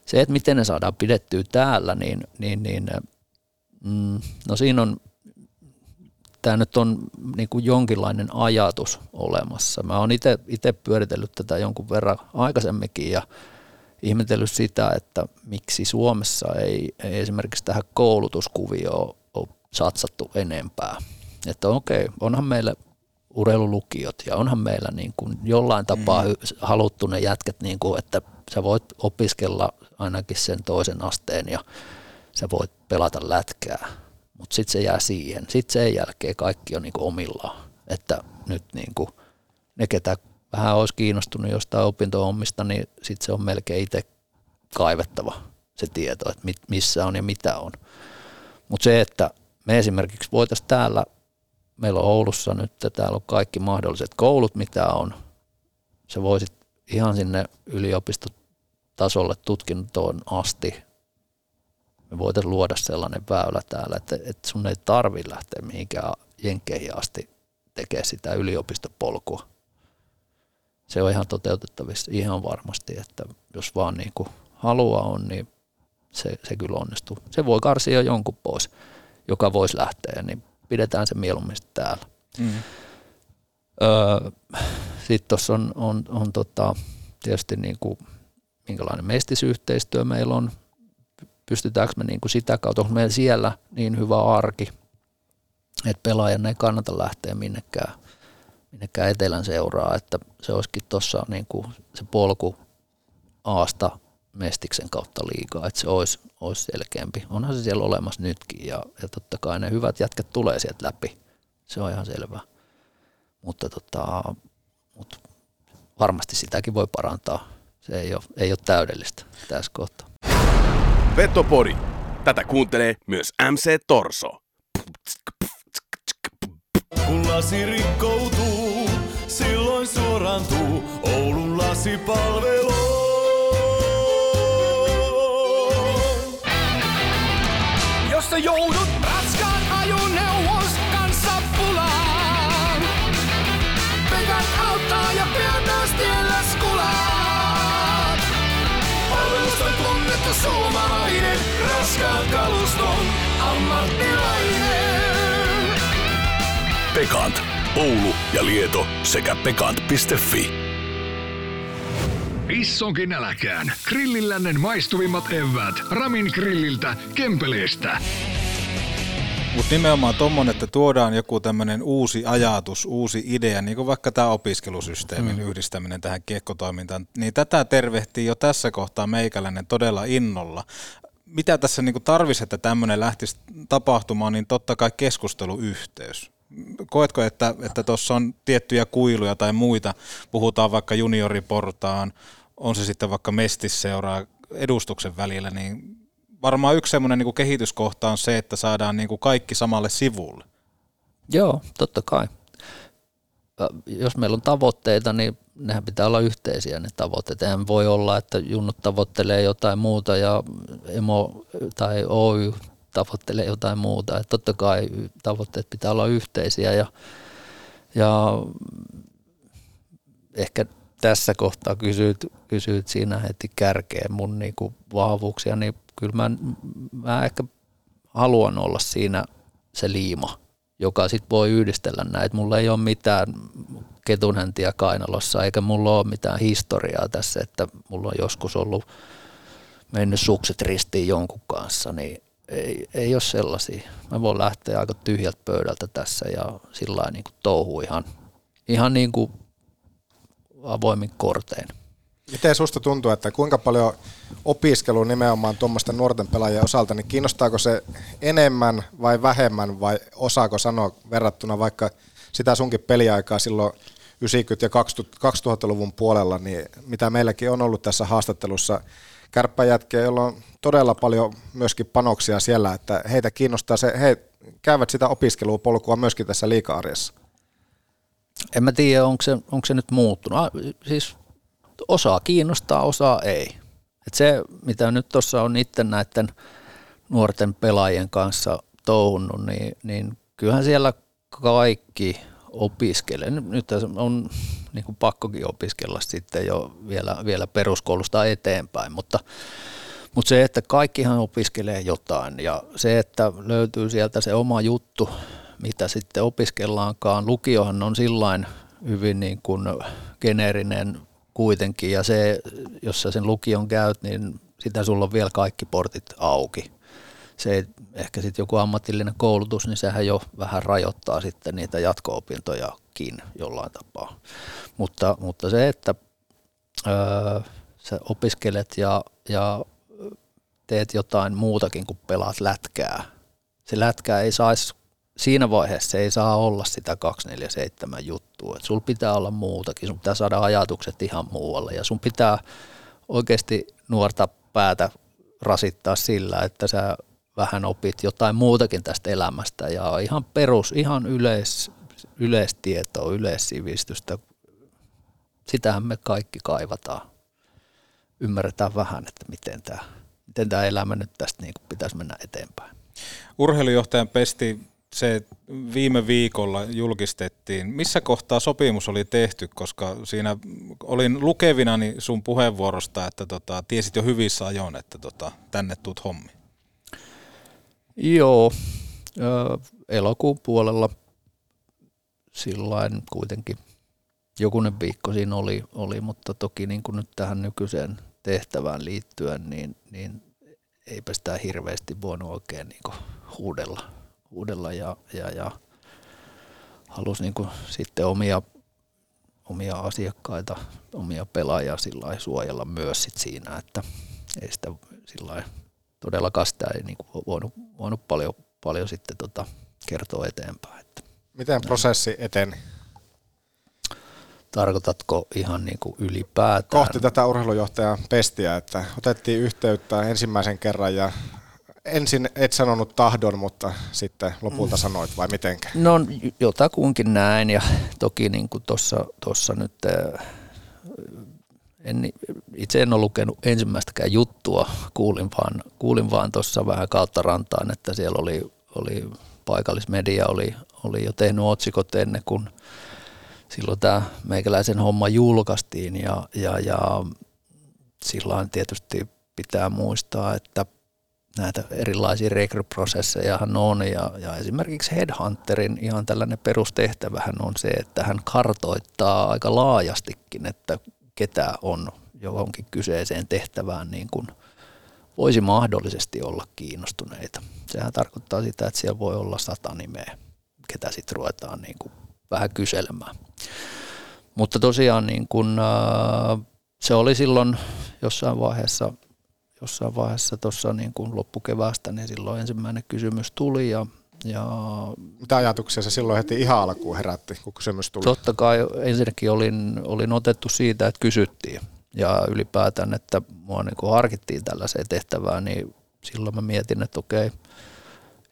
Se, että miten ne saadaan pidettyä täällä, niin, niin, niin mm, no siinä on tämä nyt on niin kuin jonkinlainen ajatus olemassa. Mä oon itse pyöritellyt tätä jonkun verran aikaisemminkin ja ihmetellyt sitä, että miksi Suomessa ei, ei esimerkiksi tähän koulutuskuvioon ole satsattu enempää. Että okei, onhan meillä urheilulukiot ja onhan meillä niin kuin jollain tapaa mm. haluttu ne jätket, niin kuin, että sä voit opiskella ainakin sen toisen asteen ja sä voit pelata lätkää mutta sitten se jää siihen. Sitten sen jälkeen kaikki on niinku omillaan. Että nyt niinku, ne, ketä vähän olisi kiinnostunut jostain opinto-ommista, niin sitten se on melkein itse kaivettava se tieto, että mit, missä on ja mitä on. Mutta se, että me esimerkiksi voitaisiin täällä, meillä on Oulussa nyt, täällä on kaikki mahdolliset koulut, mitä on. Se voisit ihan sinne yliopistotasolle tutkintoon asti me voitaisiin luoda sellainen väylä täällä, että, että sun ei tarvi lähteä mihinkään jenkkeihin asti tekemään sitä yliopistopolkua. Se on ihan toteutettavissa ihan varmasti, että jos vaan niin kuin halua on, niin se, se kyllä onnistuu. Se voi karsia jonkun pois, joka voisi lähteä, niin pidetään se mieluummin täällä. Mm. Öö, Sitten tuossa on, on, on tota, tietysti niin kuin, minkälainen mestisyhteistyö meillä on pystytäänkö me niin kuin sitä kautta, onko meillä siellä niin hyvä arki, että pelaajan ei kannata lähteä minnekään, minnekään etelän seuraa, että se olisikin tuossa niin kuin se polku aasta mestiksen kautta liikaa, että se olisi, olisi selkeämpi. Onhan se siellä olemassa nytkin ja, ja totta kai ne hyvät jätkät tulee sieltä läpi, se on ihan selvä. Mutta, tota, mutta varmasti sitäkin voi parantaa. Se ei ole, ei ole täydellistä tässä kohtaa. Vetopori. Tätä kuuntelee myös MC Torso. Kun lasi rikkoutuu, silloin suorantuu Oulun lasipalvelu. Jos sä joudut kaluston ammattilainen. Pekant. Oulu ja Lieto sekä pekant.fi. Issonkin äläkään. Grillillännen maistuvimmat evät. Ramin grilliltä, Kempeleestä. Mutta nimenomaan tuommoinen, että tuodaan joku tämmöinen uusi ajatus, uusi idea, niin kuin vaikka tämä opiskelusysteemin mm. yhdistäminen tähän kiekkotoimintaan, niin tätä tervehtii jo tässä kohtaa meikäläinen todella innolla. Mitä tässä niin tarvisi, että tämmöinen lähtisi tapahtumaan, niin totta kai keskusteluyhteys. Koetko, että tuossa että on tiettyjä kuiluja tai muita, puhutaan vaikka junioriportaan, on se sitten vaikka mestisseuraa edustuksen välillä, niin varmaan yksi semmoinen niin kehityskohta on se, että saadaan niin kaikki samalle sivulle. Joo, totta kai. Jos meillä on tavoitteita, niin nehän pitää olla yhteisiä ne tavoitteet. Eihän voi olla, että junnut tavoittelee jotain muuta ja emo tai Oy tavoittelee jotain muuta. Että totta kai tavoitteet pitää olla yhteisiä ja, ja ehkä tässä kohtaa kysyt, kysyt siinä heti kärkeen mun niinku vahvuuksia, niin kyllä mä, mä ehkä haluan olla siinä se liima, joka sitten voi yhdistellä näitä. Mulla ei ole mitään ketunhäntiä kainalossa, eikä mulla ole mitään historiaa tässä, että mulla on joskus ollut mennyt sukset ristiin jonkun kanssa, niin ei, ei ole sellaisia. Mä voin lähteä aika tyhjältä pöydältä tässä ja sillä niin kuin touhuu ihan, ihan niin kuin avoimin kortein. Miten susta tuntuu, että kuinka paljon opiskelu nimenomaan tuommoisten nuorten pelaajien osalta, niin kiinnostaako se enemmän vai vähemmän vai osaako sanoa verrattuna vaikka sitä sunkin peliaikaa silloin 90- ja 2000-luvun puolella, niin mitä meilläkin on ollut tässä haastattelussa kärppäjätkiä, joilla on todella paljon myöskin panoksia siellä, että heitä kiinnostaa se, he käyvät sitä opiskelupolkua myöskin tässä liika-arjessa. En mä tiedä, onko se, onko se nyt muuttunut. Siis osaa kiinnostaa, osaa ei. Et se, mitä nyt tuossa on itse näiden nuorten pelaajien kanssa touhunnut, niin, niin kyllähän siellä kaikki opiskelee. Nyt on niin kuin pakkokin opiskella sitten jo vielä, vielä peruskoulusta eteenpäin, mutta, mutta se, että kaikkihan opiskelee jotain ja se, että löytyy sieltä se oma juttu, mitä sitten opiskellaankaan. Lukiohan on sillain hyvin niin kuin geneerinen kuitenkin ja se, jos sä sen lukion käyt, niin sitä sulla on vielä kaikki portit auki. Se ehkä sitten joku ammatillinen koulutus, niin sehän jo vähän rajoittaa sitten niitä jatko-opintojakin jollain tapaa. Mutta, mutta se, että öö, sä opiskelet ja, ja teet jotain muutakin kuin pelaat lätkää. Se lätkää ei saisi siinä vaiheessa ei saa olla sitä 247 juttua. Et sul pitää olla muutakin, sun pitää saada ajatukset ihan muualle ja sun pitää oikeasti nuorta päätä rasittaa sillä, että sä vähän opit jotain muutakin tästä elämästä ja ihan perus, ihan yleis, yleistietoa, yleissivistystä. Sitähän me kaikki kaivataan. Ymmärretään vähän, että miten tämä miten tämä elämä nyt tästä niin pitäisi mennä eteenpäin. Urheilujohtajan pesti se viime viikolla julkistettiin. Missä kohtaa sopimus oli tehty, koska siinä olin lukevinani sun puheenvuorosta, että tota, tiesit jo hyvissä ajoin, että tota, tänne tuut hommi. Joo, elokuun puolella sillain kuitenkin jokunen viikko siinä oli, oli mutta toki niin kuin nyt tähän nykyiseen tehtävään liittyen, niin, niin eipä sitä hirveästi voinut oikein niin kuin huudella uudella ja, ja, ja halusi niin kuin sitten omia, omia asiakkaita, omia pelaajia sillä suojella myös sit siinä, että ei sitä sillä todellakaan sitä ei niin kuin voinut, voinut paljon, paljon sitten tota kertoa eteenpäin. Että Miten prosessi eteni? Tarkoitatko ihan niin kuin ylipäätään? Kohti tätä urheilujohtajan pestiä, että otettiin yhteyttä ensimmäisen kerran ja ensin et sanonut tahdon, mutta sitten lopulta sanoit vai mitenkä? No jotakuinkin näin ja toki niin kuin tuossa nyt äh, en, itse en ole lukenut ensimmäistäkään juttua, kuulin vaan, kuulin vaan tuossa vähän kautta rantaan, että siellä oli, oli paikallismedia oli, oli jo tehnyt otsikot ennen kuin silloin tämä meikäläisen homma julkaistiin ja, ja, ja silloin tietysti pitää muistaa, että näitä erilaisia rekryprosessejahan on ja, ja esimerkiksi Headhunterin ihan tällainen perustehtävähän on se, että hän kartoittaa aika laajastikin, että ketä on johonkin kyseiseen tehtävään niin kuin voisi mahdollisesti olla kiinnostuneita. Sehän tarkoittaa sitä, että siellä voi olla sata nimeä, ketä sitten ruvetaan niin kuin vähän kyselemään. Mutta tosiaan niin äh, se oli silloin jossain vaiheessa jossain vaiheessa tuossa niin kuin loppukeväästä, niin silloin ensimmäinen kysymys tuli ja, ja Mitä ajatuksia se silloin heti ihan alkuun herätti, kun kysymys tuli? Totta kai ensinnäkin olin, olin otettu siitä, että kysyttiin ja ylipäätään, että mua niin kuin harkittiin tällaiseen tehtävään, niin silloin mä mietin, että okei,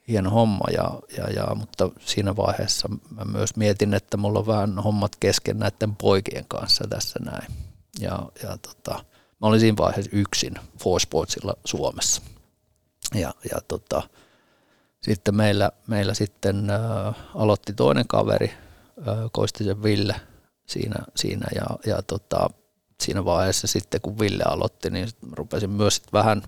hieno homma, ja, ja, ja, mutta siinä vaiheessa mä myös mietin, että mulla on vähän hommat kesken näiden poikien kanssa tässä näin. Ja, ja tota, mä olin siinä vaiheessa yksin Sportsilla Suomessa. Ja, ja tota, sitten meillä, meillä sitten äh, aloitti toinen kaveri, äh, Koistisen Ville, siinä, siinä ja, ja tota, siinä vaiheessa sitten kun Ville aloitti, niin rupesin myös sit vähän,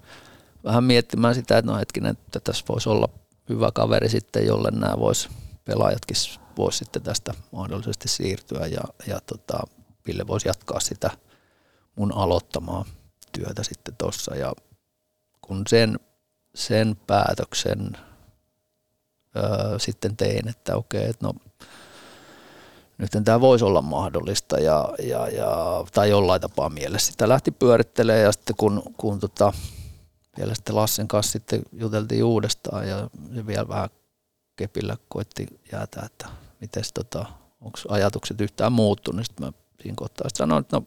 vähän miettimään sitä, että no hetkinen, että tässä voisi olla hyvä kaveri sitten, jolle nämä vois, pelaajatkin voisi sitten tästä mahdollisesti siirtyä ja, ja tota, Ville voisi jatkaa sitä mun aloittamaa työtä sitten tuossa ja kun sen, sen päätöksen öö, sitten tein, että okei, että no nyt tämä voisi olla mahdollista ja, ja, ja, tai jollain tapaa mielessä. Sitä lähti pyörittelemään ja sitten kun, kun tota, vielä sitten Lassen kanssa sitten juteltiin uudestaan ja vielä vähän kepillä koitti jäätä, että miten tota, onko ajatukset yhtään muuttunut, niin sitten mä siinä kohtaa sanoin, että no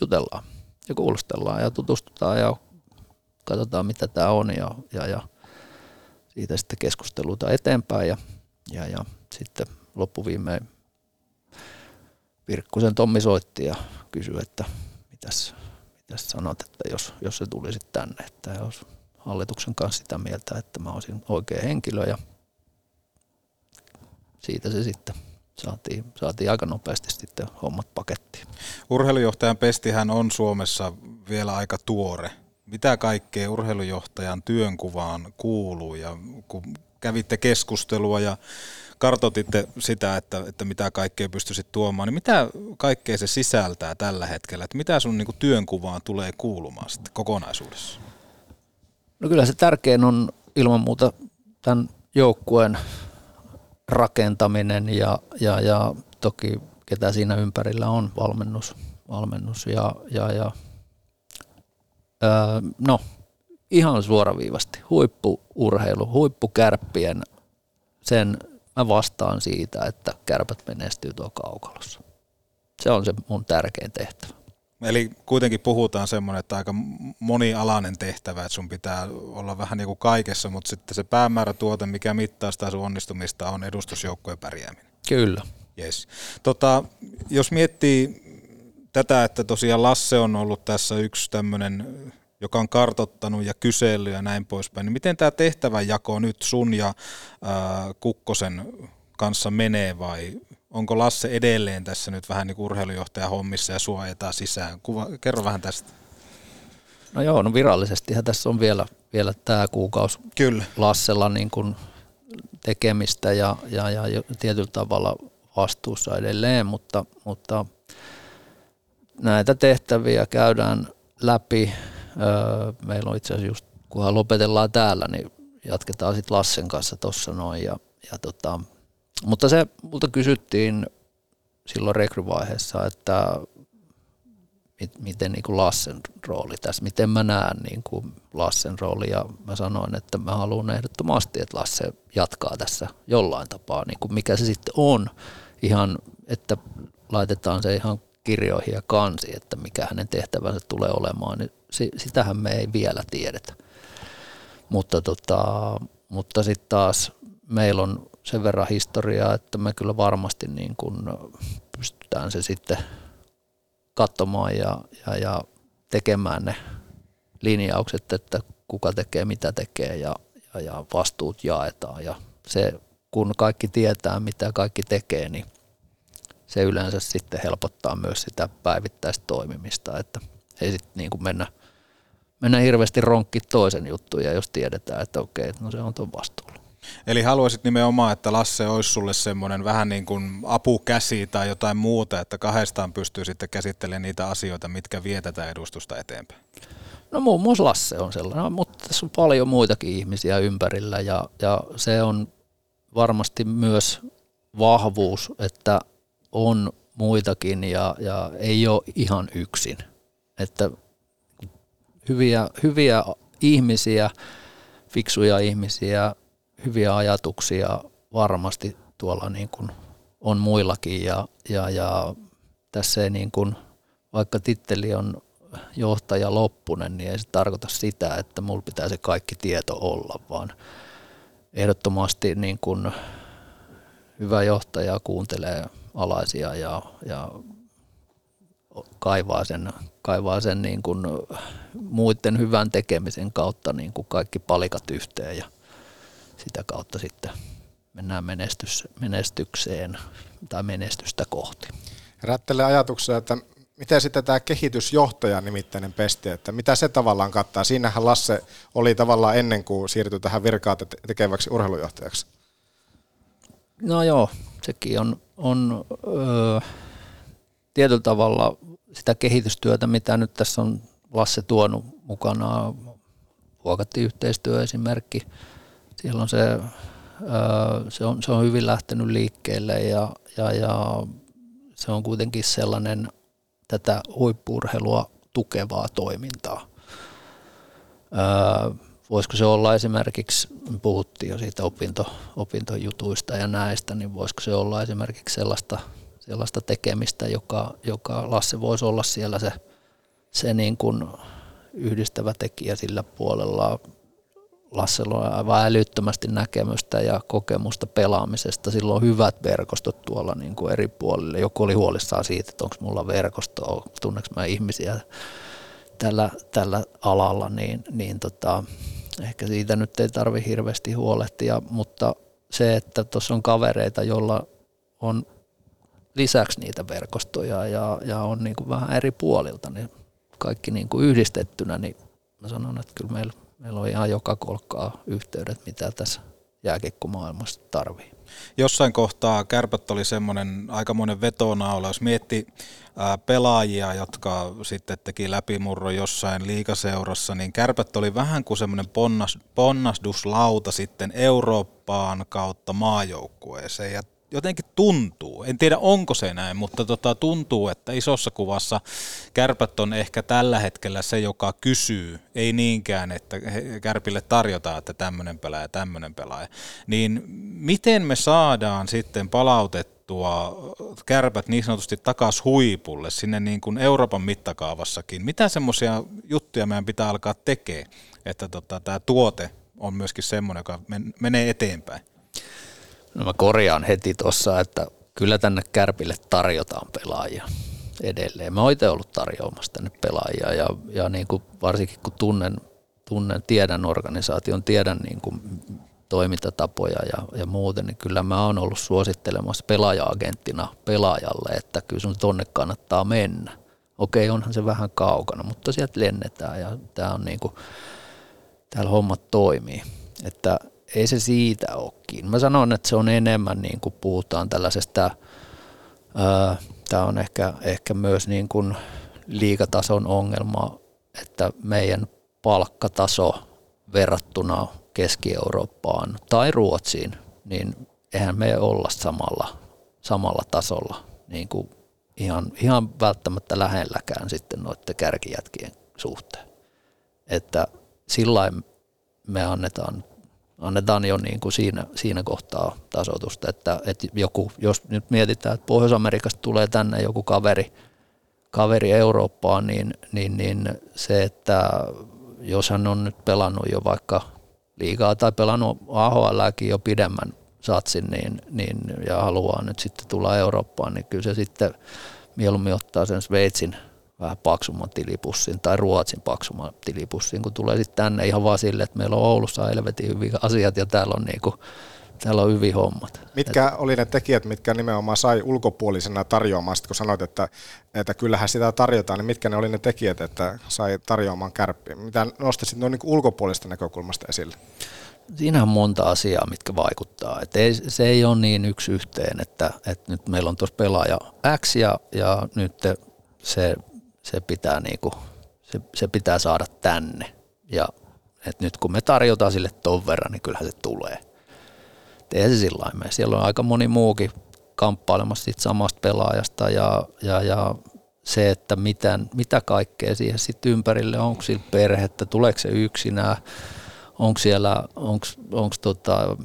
jutellaan ja kuulostellaan ja tutustutaan ja katsotaan mitä tämä on ja, ja, ja siitä sitten keskusteluita eteenpäin ja, ja, ja sitten loppuviimein Virkkusen Tommi soitti ja kysyi, että mitäs, mitäs sanot, että jos, jos se tulisi tänne, että jos hallituksen kanssa sitä mieltä, että mä olisin oikea henkilö ja siitä se sitten saatiin, saatiin aika nopeasti sitten hommat pakettiin. Urheilujohtajan pestihän on Suomessa vielä aika tuore. Mitä kaikkea urheilujohtajan työnkuvaan kuuluu ja kun kävitte keskustelua ja kartoititte sitä, että, että mitä kaikkea pystyisit tuomaan, niin mitä kaikkea se sisältää tällä hetkellä? Että mitä sun niin työnkuvaan tulee kuulumaan sitten kokonaisuudessa? No kyllä se tärkein on ilman muuta tämän joukkueen rakentaminen ja, ja, ja toki ketä siinä ympärillä on, valmennus, valmennus ja, ja, ja öö, no ihan suoraviivasti, huippuurheilu, huippukärppien, sen mä vastaan siitä, että kärpät menestyy tuo kaukalossa. Se on se mun tärkein tehtävä. Eli kuitenkin puhutaan semmoinen, että aika monialainen tehtävä, että sun pitää olla vähän niin kuin kaikessa, mutta sitten se päämäärätuote, mikä mittaa sitä sun onnistumista, on edustusjoukkojen pärjääminen. Kyllä. Yes. Tota, jos miettii tätä, että tosiaan Lasse on ollut tässä yksi tämmöinen, joka on kartottanut ja kysellyt ja näin poispäin, niin miten tämä tehtävänjako nyt sun ja ää, Kukkosen kanssa menee vai onko Lasse edelleen tässä nyt vähän niin urheilujohtaja hommissa ja suojataan sisään? Kuva, kerro vähän tästä. No joo, no virallisestihan tässä on vielä, vielä tämä kuukausi Kyllä. Lassella niin kuin tekemistä ja, ja, ja tietyllä tavalla vastuussa edelleen, mutta, mutta näitä tehtäviä käydään läpi. Meillä on itse asiassa just, kunhan lopetellaan täällä, niin jatketaan sitten Lassen kanssa tuossa noin. Ja, ja tota, mutta se multa kysyttiin silloin rekryvaiheessa, että mit, miten niin kuin Lassen rooli tässä, miten mä näen niin kuin Lassen rooli. Ja mä sanoin, että mä haluan ehdottomasti, että Lasse jatkaa tässä jollain tapaa, niin kuin mikä se sitten on? Ihan, että laitetaan se ihan kirjoihin ja kansi, että mikä hänen tehtävänsä tulee olemaan, niin sitähän me ei vielä tiedetä. Mutta, tota, mutta sitten taas meillä on sen verran historiaa, että me kyllä varmasti niin kuin pystytään se sitten katsomaan ja, ja, ja tekemään ne linjaukset, että kuka tekee, mitä tekee ja, ja, ja vastuut jaetaan. Ja se, kun kaikki tietää, mitä kaikki tekee, niin se yleensä sitten helpottaa myös sitä päivittäistä toimimista, että ei sitten niin kuin mennä, mennä hirveästi ronkki toisen juttuja, jos tiedetään, että okei, no se on tuon vastuulla. Eli haluaisit nimenomaan, että Lasse olisi sulle semmoinen vähän niin kuin apukäsi tai jotain muuta, että kahdestaan pystyy sitten käsittelemään niitä asioita, mitkä vie tätä edustusta eteenpäin? No muun muassa Lasse on sellainen, mutta tässä on paljon muitakin ihmisiä ympärillä ja, ja se on varmasti myös vahvuus, että on muitakin ja, ja ei ole ihan yksin. Että hyviä, hyviä ihmisiä, fiksuja ihmisiä, hyviä ajatuksia varmasti tuolla niin kuin on muillakin ja, ja, ja tässä ei niin kuin, vaikka titteli on johtaja Loppunen, niin ei se tarkoita sitä, että mulla pitää se kaikki tieto olla, vaan ehdottomasti niin kuin hyvä johtaja kuuntelee alaisia ja, ja kaivaa sen, kaivaa sen niin kuin muiden hyvän tekemisen kautta niin kuin kaikki palikat yhteen ja sitä kautta sitten mennään menestys, menestykseen tai menestystä kohti. Herättelee ajatuksia, että miten sitten tämä kehitysjohtaja nimittäinen pesti, että mitä se tavallaan kattaa? Siinähän Lasse oli tavallaan ennen kuin siirtyi tähän virkaa tekeväksi urheilujohtajaksi. No joo, sekin on, on öö, tietyllä tavalla sitä kehitystyötä, mitä nyt tässä on Lasse tuonut mukanaan. Vuokatti yhteistyö esimerkki. Siellä on se, se, on, se on hyvin lähtenyt liikkeelle ja, ja, ja se on kuitenkin sellainen tätä huippurheilua tukevaa toimintaa. Voisiko se olla esimerkiksi, puhuttiin jo siitä opinto, opintojutuista ja näistä, niin voisiko se olla esimerkiksi sellaista, sellaista tekemistä, joka, joka Lasse voisi olla siellä se, se niin kuin yhdistävä tekijä sillä puolella. Lassella on aivan älyttömästi näkemystä ja kokemusta pelaamisesta. Sillä on hyvät verkostot tuolla niin kuin eri puolille. Joku oli huolissaan siitä, että onko mulla verkosto, tunneks mä ihmisiä tällä, tällä alalla, niin, niin tota, ehkä siitä nyt ei tarvi hirveästi huolehtia, mutta se, että tuossa on kavereita, joilla on lisäksi niitä verkostoja ja, ja on niin kuin vähän eri puolilta, niin kaikki niin kuin yhdistettynä, niin mä sanon, että kyllä meillä, meillä on ihan joka kolkkaa yhteydet, mitä tässä jääkiekkomaailmassa tarvii. Jossain kohtaa kärpät oli semmoinen aikamoinen vetonaula, jos mietti pelaajia, jotka sitten teki läpimurro jossain liikaseurassa, niin kärpät oli vähän kuin semmoinen ponnas, ponnasduslauta sitten Eurooppaan kautta maajoukkueeseen. Ja jotenkin tuntuu, en tiedä onko se näin, mutta tota, tuntuu, että isossa kuvassa kärpät on ehkä tällä hetkellä se, joka kysyy, ei niinkään, että kärpille tarjotaan, että tämmöinen pelaaja, tämmöinen pelaaja. Niin miten me saadaan sitten palautettua kärpät niin sanotusti takaisin huipulle, sinne niin kuin Euroopan mittakaavassakin? Mitä semmoisia juttuja meidän pitää alkaa tekemään, että tota, tämä tuote on myöskin semmoinen, joka menee eteenpäin? No mä korjaan heti tuossa, että kyllä tänne Kärpille tarjotaan pelaajia edelleen. Mä oon itse ollut tarjoamassa tänne pelaajia ja, ja niin kuin varsinkin kun tunnen, tunnen, tiedän organisaation, tiedän niin kuin toimintatapoja ja, ja muuten, niin kyllä mä oon ollut suosittelemassa pelaaja-agenttina pelaajalle, että kyllä sun tonne kannattaa mennä. Okei, onhan se vähän kaukana, mutta sieltä lennetään ja tää on niin kuin, täällä hommat toimii. Että ei se siitä ole kiinni. Mä sanon, että se on enemmän niin kuin puhutaan tällaisesta, tämä on ehkä, ehkä myös niin kuin liikatason ongelma, että meidän palkkataso verrattuna Keski-Eurooppaan tai Ruotsiin, niin eihän me olla samalla, samalla tasolla niin kuin ihan, ihan välttämättä lähelläkään sitten noiden kärkijätkien suhteen. Että sillä me annetaan annetaan jo niin kuin siinä, siinä kohtaa tasoitusta, että, että joku, jos nyt mietitään, että Pohjois-Amerikasta tulee tänne joku kaveri, kaveri Eurooppaan, niin, niin, niin se, että jos hän on nyt pelannut jo vaikka liigaa tai pelannut AHLkin jo pidemmän satsin niin, niin, ja haluaa nyt sitten tulla Eurooppaan, niin kyllä se sitten mieluummin ottaa sen Sveitsin – vähän paksumman tilipussin tai Ruotsin paksumman tilipussin, kun tulee sitten tänne ihan vaan sille, että meillä on Oulussa helvetin hyviä asiat ja täällä on niinku, täällä on hyviä hommat. Mitkä Et, oli ne tekijät, mitkä nimenomaan sai ulkopuolisena tarjoamaan, kun sanoit, että, että kyllähän sitä tarjotaan, niin mitkä ne oli ne tekijät, että sai tarjoamaan kärppiä? Mitä nostaisit noin niin ulkopuolista näkökulmasta esille? Siinä on monta asiaa, mitkä vaikuttaa. Et ei, se ei ole niin yksi yhteen, että, että nyt meillä on tuossa pelaaja X ja, ja nyt se se pitää niinku, se, se pitää saada tänne. Ja et nyt kun me tarjotaan sille ton verran, niin kyllähän se tulee. Et ei se sillä lailla. Siellä on aika moni muukin kamppailemassa siitä samasta pelaajasta ja, ja, ja se, että miten, mitä kaikkea siihen sitten ympärille, onko sillä perhettä, tuleeko se yksinään, onko siellä, onko tota,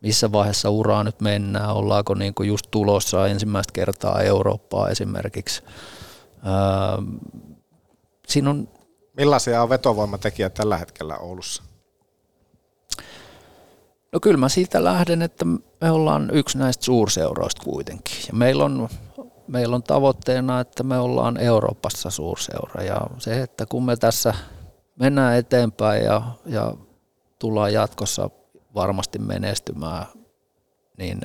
missä vaiheessa uraa nyt mennään, ollaanko niin kuin just tulossa ensimmäistä kertaa Eurooppaa esimerkiksi. Öö, siinä on Millaisia on vetovoimatekijät tällä hetkellä Oulussa? No kyllä mä siitä lähden, että me ollaan yksi näistä suurseuroista kuitenkin. Ja meillä on, meillä on tavoitteena, että me ollaan Euroopassa suurseura. Ja se, että kun me tässä mennään eteenpäin ja, ja tullaan jatkossa varmasti menestymään, niin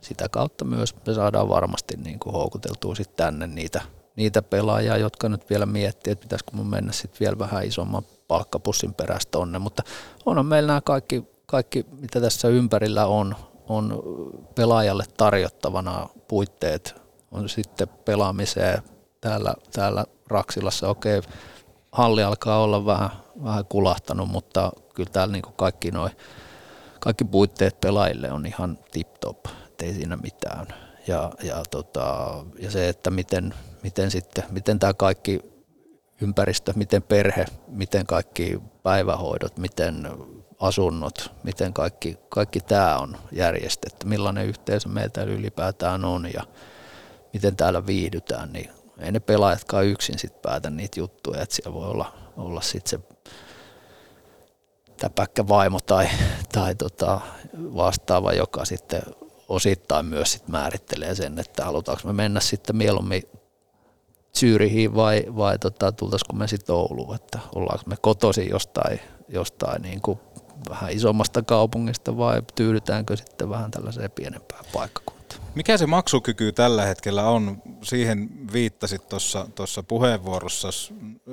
sitä kautta myös me saadaan varmasti niin kuin houkuteltua sitten tänne niitä, niitä pelaajia, jotka nyt vielä miettii, että pitäisikö mun mennä sitten vielä vähän isomman palkkapussin perästä tonne, mutta onhan meillä nämä kaikki, kaikki, mitä tässä ympärillä on, on pelaajalle tarjottavana puitteet, on sitten pelaamiseen täällä, täällä Raksilassa, okei, halli alkaa olla vähän, vähän kulahtanut, mutta kyllä täällä niin kaikki noi, kaikki puitteet pelaajille on ihan tip-top, ei siinä mitään. Ja, ja, tota, ja se, että miten, miten sitten, miten tämä kaikki ympäristö, miten perhe, miten kaikki päivähoidot, miten asunnot, miten kaikki, kaikki tämä on järjestetty, millainen yhteisö meiltä ylipäätään on ja miten täällä viihdytään, niin ei ne pelaajatkaan yksin sit päätä niitä juttuja, että siellä voi olla, olla sitten se täpäkkä vaimo tai, tai tota vastaava, joka sitten osittain myös sit määrittelee sen, että halutaanko me mennä sitten mieluummin Syyrihin vai, vai tota, tultaisiko me sitten Ouluun, että ollaanko me kotoisin jostain, jostain niin kuin vähän isommasta kaupungista vai tyydytäänkö sitten vähän tällaiseen pienempään paikkakuntaan. Mikä se maksukyky tällä hetkellä on? Siihen viittasit tuossa puheenvuorossa.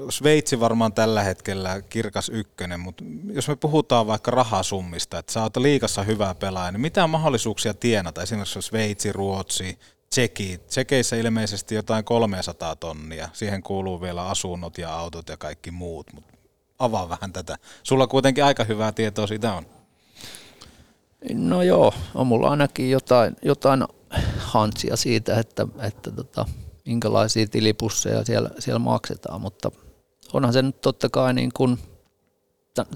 Sveitsi varmaan tällä hetkellä kirkas ykkönen, mutta jos me puhutaan vaikka rahasummista, että sä oot liikassa hyvä pelaaja, niin mitä mahdollisuuksia tienata? Esimerkiksi Sveitsi, Ruotsi, Tseki. Tsekeissä ilmeisesti jotain 300 tonnia. Siihen kuuluu vielä asunnot ja autot ja kaikki muut, mutta avaa vähän tätä. Sulla kuitenkin aika hyvää tietoa siitä on. No joo, on mulla ainakin jotain, jotain hantsia siitä, että, että tota, minkälaisia tilipusseja siellä, siellä maksetaan, mutta onhan se nyt totta kai niin kuin,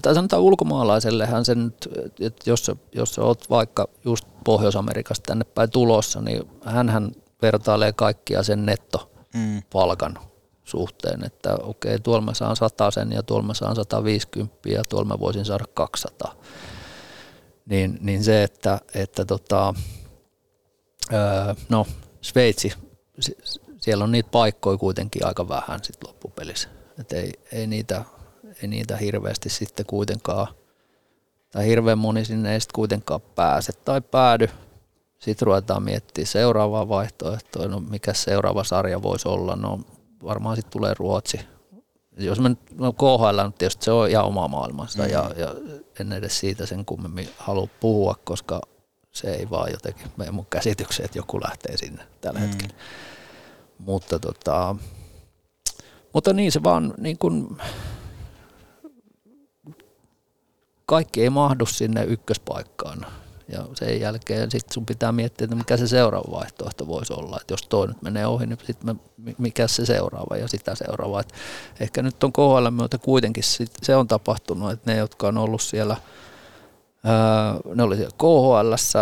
tai sanotaan ulkomaalaisellehan se nyt, että jos, jos sä oot vaikka just Pohjois-Amerikasta tänne päin tulossa, niin hän vertailee kaikkia sen nettopalkan mm. suhteen, että okei, tuolla mä saan 100 sen ja tuolla mä saan 150 ja tuolla mä voisin saada 200. Niin, niin se, että, että tota, öö, no Sveitsi, siellä on niitä paikkoja kuitenkin aika vähän sit loppupelissä. Et ei, ei, niitä, ei niitä hirveästi sitten kuitenkaan, tai hirveän moni sinne ei sitten kuitenkaan pääse tai päädy. Sitten ruvetaan miettimään seuraavaa vaihtoehtoa, no mikä seuraava sarja voisi olla, no varmaan sitten tulee Ruotsi. Jos me no KHL on tietysti se on ihan oma maailmansa mm. ja, ja en edes siitä sen kummemmin halua puhua, koska se ei vaan jotenkin mene mun käsitykseen, että joku lähtee sinne tällä mm. hetkellä. Mutta, tota, mutta niin se vaan niin kuin, kaikki ei mahdu sinne ykköspaikkaan. Ja sen jälkeen sit sun pitää miettiä, että mikä se seuraava vaihtoehto voisi olla. Että jos toi nyt menee ohi, niin sitten mikä se seuraava ja sitä seuraava. Et ehkä nyt on KHL myötä kuitenkin sit, se on tapahtunut, että ne, jotka on ollut siellä – Öö, ne oli siellä KHL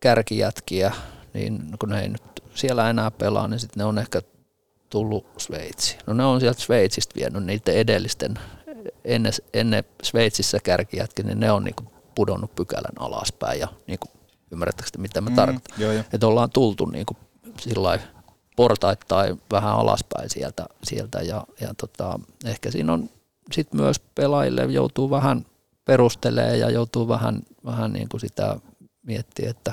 kärkijätkiä, niin kun ne ei nyt siellä enää pelaa, niin sitten ne on ehkä tullut Sveitsiin. No ne on sieltä Sveitsistä vienyt niiden edellisten, ennen, ennen Sveitsissä kärkijätkiä, niin ne on niinku pudonnut pykälän alaspäin ja niinku, ymmärrättekö mitä mä mm, tarkoitan? Että ollaan tultu niinku sillä portaittain vähän alaspäin sieltä, sieltä ja, ja tota, ehkä siinä on sitten myös pelaajille joutuu vähän perustelee ja joutuu vähän, vähän niin kuin sitä miettiä, että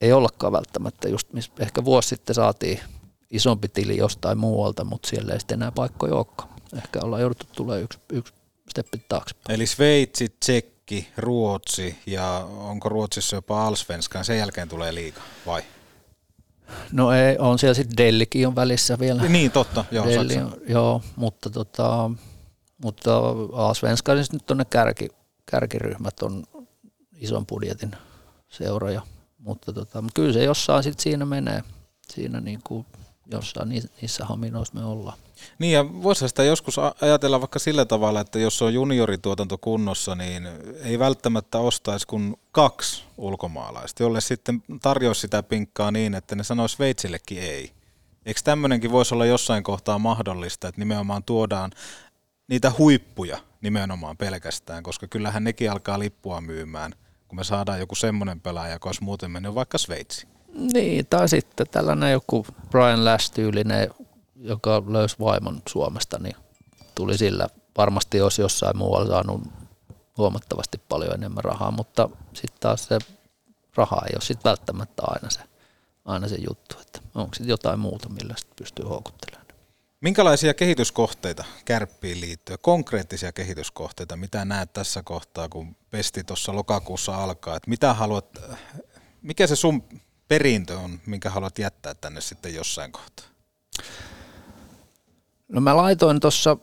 ei ollakaan välttämättä just, missä ehkä vuosi sitten saatiin isompi tili jostain muualta, mutta siellä ei sitten enää paikkoja olekaan. Ehkä ollaan jouduttu tulee yksi, yksi steppi taaksepäin. Eli Sveitsi, Tsekki, Ruotsi ja onko Ruotsissa jopa Alsvenskan, sen jälkeen tulee liiga vai? No ei, on siellä sitten Dellikin on välissä vielä. Niin, totta, joo, Delli, on, joo mutta, tota, mutta Asvenskaisissa nyt on ne kärki, kärkiryhmät on ison budjetin seuroja, mutta, tota, kyllä se jossain sitten siinä menee, siinä niin kuin jossain ni- niissä haminoissa me ollaan. Niin ja voisi sitä joskus ajatella vaikka sillä tavalla, että jos on juniorituotanto kunnossa, niin ei välttämättä ostaisi kuin kaksi ulkomaalaista, jolle sitten tarjoaisi sitä pinkkaa niin, että ne sanoisi Sveitsillekin ei. Eikö tämmöinenkin voisi olla jossain kohtaa mahdollista, että nimenomaan tuodaan niitä huippuja nimenomaan pelkästään, koska kyllähän nekin alkaa lippua myymään, kun me saadaan joku semmoinen pelaaja, joka olisi muuten mennyt vaikka Sveitsiin. Niin, tai sitten tällainen joku Brian Lash-tyylinen, joka löysi vaimon Suomesta, niin tuli sillä. Varmasti jos jossain muualla saanut huomattavasti paljon enemmän rahaa, mutta sitten taas se raha ei ole sitten välttämättä aina se, aina se juttu, että onko sitten jotain muuta, millä sitten pystyy houkuttelemaan. Minkälaisia kehityskohteita kärppiin liittyy, konkreettisia kehityskohteita, mitä näet tässä kohtaa, kun pesti tuossa lokakuussa alkaa, että mitä haluat, mikä se sun perintö on, minkä haluat jättää tänne sitten jossain kohtaa? No mä laitoin tuossa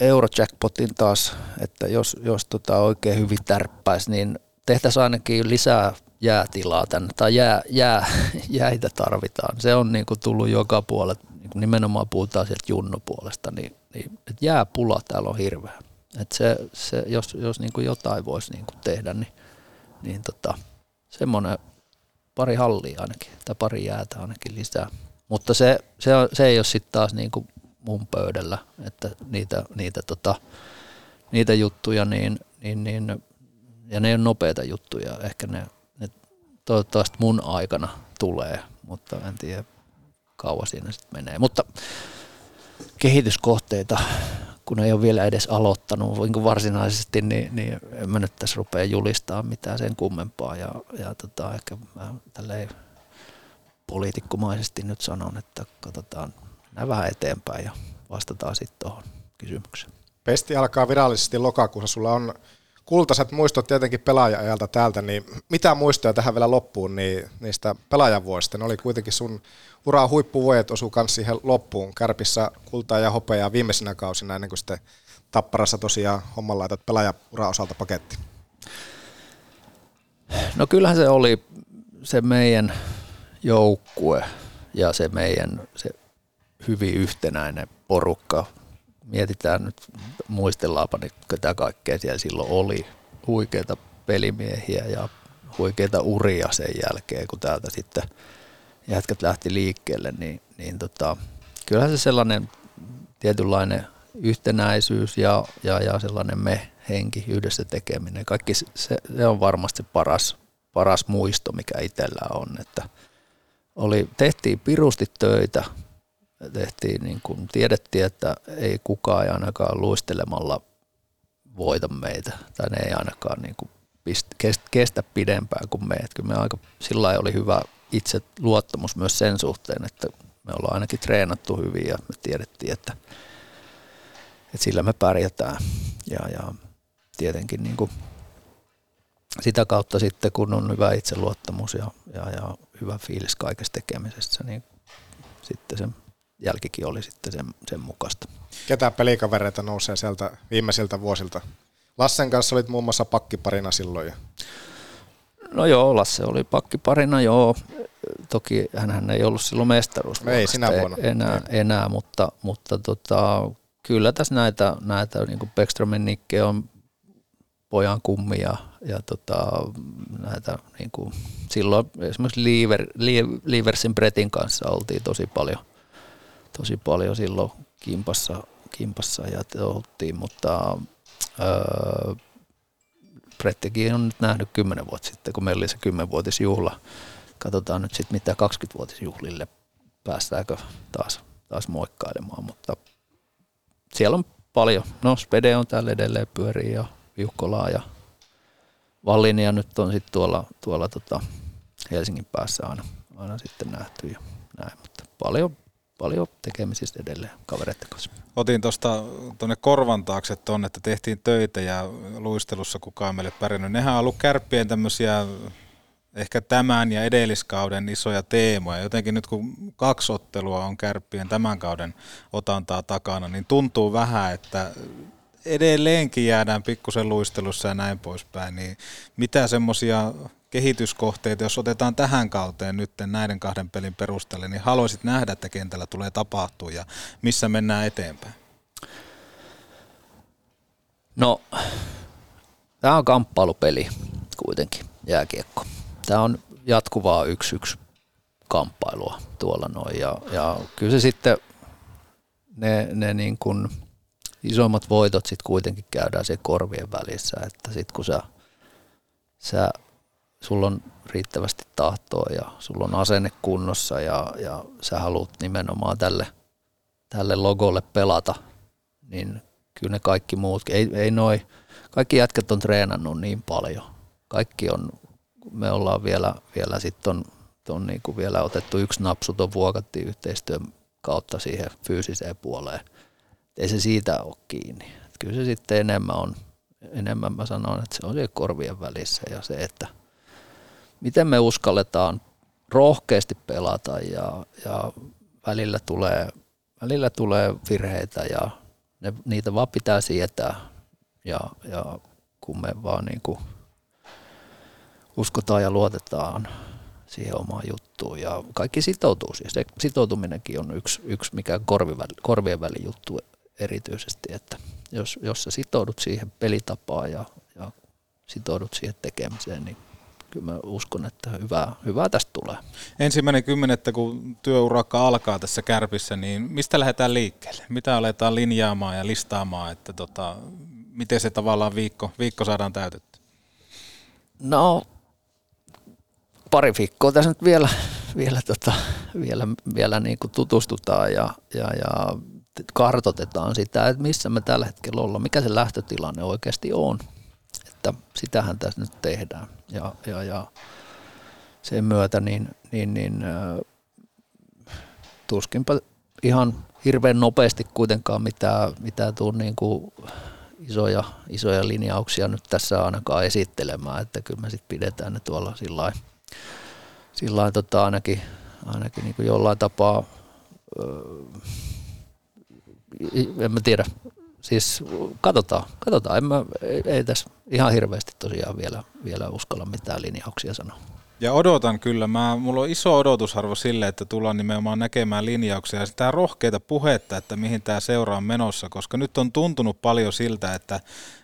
Eurojackpotin taas, että jos, jos tota oikein hyvin tärppäisi, niin tehtäisiin ainakin lisää jäätilaa tänne, tai jää, jää, jäitä tarvitaan. Se on niin kuin tullut joka puolelle, niin kuin nimenomaan puhutaan sieltä junnupuolesta, niin, niin että jääpula täällä on hirveä. Et se, se, jos jos niin kuin jotain voisi niin kuin tehdä, niin, niin tota, semmoinen pari hallia ainakin, tai pari jäätä ainakin lisää. Mutta se, se, on, se ei ole sitten taas niin kuin mun pöydällä, että niitä, niitä, tota, niitä juttuja, niin, niin, niin, ja ne on nopeita juttuja, ehkä ne, ne toivottavasti mun aikana tulee, mutta en tiedä kauan siinä sitten menee. Mutta kehityskohteita, kun ei ole vielä edes aloittanut niin kuin varsinaisesti, niin, niin en mä nyt tässä rupea julistaa mitään sen kummempaa. Ja, ja tota, ehkä mä tälleen poliitikkomaisesti nyt sanon, että katsotaan mennään vähän eteenpäin ja vastataan sitten tuohon kysymykseen. Pesti alkaa virallisesti lokakuussa. Sulla on kultaiset muistot tietenkin pelaaja-ajalta täältä, niin mitä muistoja tähän vielä loppuun niin niistä pelaajavuosista? Ne oli kuitenkin sun uraa huippuvuodet osu kanssa siihen loppuun. Kärpissä kultaa ja hopeaa viimeisenä kausina ennen kuin sitten Tapparassa tosiaan homman laitat pelaajaura osalta paketti. No kyllähän se oli se meidän joukkue ja se meidän se hyvin yhtenäinen porukka. Mietitään nyt, muistellaanpa nyt, ketä kaikkea siellä silloin oli. Huikeita pelimiehiä ja huikeita uria sen jälkeen, kun täältä sitten jätkät lähti liikkeelle, niin, niin tota, kyllähän se sellainen tietynlainen yhtenäisyys ja, ja, ja sellainen me-henki, yhdessä tekeminen, kaikki se, se on varmasti paras, paras muisto, mikä itsellä on, että oli, tehtiin pirusti töitä, tehtiin niin kuin, tiedettiin, että ei kukaan ei ainakaan luistelemalla voita meitä, tai ne ei ainakaan niin kuin kestä, pidempään kuin me. Et kyllä me aika, sillä oli hyvä itse luottamus myös sen suhteen, että me ollaan ainakin treenattu hyvin ja me tiedettiin, että, että sillä me pärjätään. Ja, ja tietenkin niin kuin sitä kautta sitten, kun on hyvä itseluottamus ja, ja, ja hyvä fiilis kaikesta tekemisestä, niin sitten se jälkikin oli sitten sen, sen mukaista. Ketä pelikavereita nousee sieltä viimeisiltä vuosilta? Lassen kanssa olit muun muassa pakkiparina silloin. Ja... No joo, Lasse oli pakkiparina, joo. Toki hän ei ollut silloin mestaruus. Ei sinä vuonna. Enää, enää mutta, mutta tota, kyllä tässä näitä, näitä niin kuin Beckströmin Nikke on pojan kummi ja, ja tota, näitä niin kuin, silloin esimerkiksi Liever, Lieversin Bretin kanssa oltiin tosi paljon, tosi paljon silloin kimpassa, kimpassa ja oltiin, mutta öö, Brettikin on nyt nähnyt kymmenen vuotta sitten, kun meillä oli se kymmenvuotisjuhla. Katsotaan nyt sitten, mitä 20-vuotisjuhlille päästäänkö taas, taas moikkailemaan, mutta siellä on paljon. No, Spede on täällä edelleen pyörii ja Viukkolaa ja Vallinia nyt on sitten tuolla, tuolla tota Helsingin päässä aina, aina sitten nähty ja näin, mutta paljon, paljon tekemisistä edelleen kavereiden kanssa. Otin tuosta tuonne korvan taakse tuonne, että tehtiin töitä ja luistelussa kukaan meille pärjännyt. Nehän on ollut kärppien tämmöisiä ehkä tämän ja edelliskauden isoja teemoja. Jotenkin nyt kun kaksi ottelua on kärppien tämän kauden otantaa takana, niin tuntuu vähän, että edelleenkin jäädään pikkusen luistelussa ja näin poispäin. Niin mitä semmoisia kehityskohteita, jos otetaan tähän kauteen nyt näiden kahden pelin perusteella, niin haluaisit nähdä, että kentällä tulee tapahtua ja missä mennään eteenpäin? No, tämä on kamppailupeli kuitenkin, jääkiekko. Tämä on jatkuvaa yksi yksi kamppailua tuolla noin. Ja, ja kyllä se sitten ne, ne niin kuin isommat voitot sitten kuitenkin käydään se korvien välissä, että sitten kun sä, sä, sulla on riittävästi tahtoa ja sulla on asenne kunnossa ja, ja sä haluat nimenomaan tälle, tälle logolle pelata, niin kyllä ne kaikki muut, ei, ei noi, kaikki jätkät on treenannut niin paljon. Kaikki on, me ollaan vielä, vielä sitten on, on niin kuin vielä otettu yksi napsu tuon vuokattiin yhteistyön kautta siihen fyysiseen puoleen. Ei se siitä ole kiinni. Et kyllä se sitten enemmän on, enemmän mä sanon, että se on siellä korvien välissä ja se, että miten me uskalletaan rohkeasti pelata ja, ja välillä, tulee, välillä tulee virheitä ja ne, niitä vaan pitää sietää ja, ja kun me vaan niin kuin uskotaan ja luotetaan siihen omaan juttuun ja kaikki sitoutuu siihen. Se sitoutuminenkin on yksi, yksi mikä korvien, korvien välin juttu erityisesti, että jos, jos sä sitoudut siihen pelitapaan ja, ja sitoudut siihen tekemiseen, niin kyllä mä uskon, että hyvää, hyvää tästä tulee. Ensimmäinen kymmenettä, kun työurakka alkaa tässä kärpissä, niin mistä lähdetään liikkeelle? Mitä aletaan linjaamaan ja listaamaan, että tota, miten se tavallaan viikko, viikko saadaan täytetty? No, pari viikkoa tässä nyt vielä, vielä, tota, vielä, vielä niin kuin tutustutaan ja, ja, ja kartotetaan sitä, että missä me tällä hetkellä ollaan, mikä se lähtötilanne oikeasti on. Että sitähän tässä nyt tehdään. Ja, ja, ja sen myötä niin, niin, niin tuskinpä ihan hirveän nopeasti kuitenkaan mitään, mitään tuu niin kuin isoja, isoja linjauksia nyt tässä ainakaan esittelemään, että kyllä me sitten pidetään ne tuolla sillä lailla tota ainakin, ainakin niin kuin jollain tapaa öö, en mä tiedä. Siis katsotaan, katsotaan. En mä, ei, ei tässä ihan hirveästi tosiaan vielä, vielä uskalla mitään linjauksia sanoa. Ja odotan kyllä. Mä, mulla on iso odotusarvo sille, että tullaan nimenomaan näkemään linjauksia ja sitä rohkeita puhetta, että mihin tämä seura on menossa, koska nyt on tuntunut paljon siltä, että,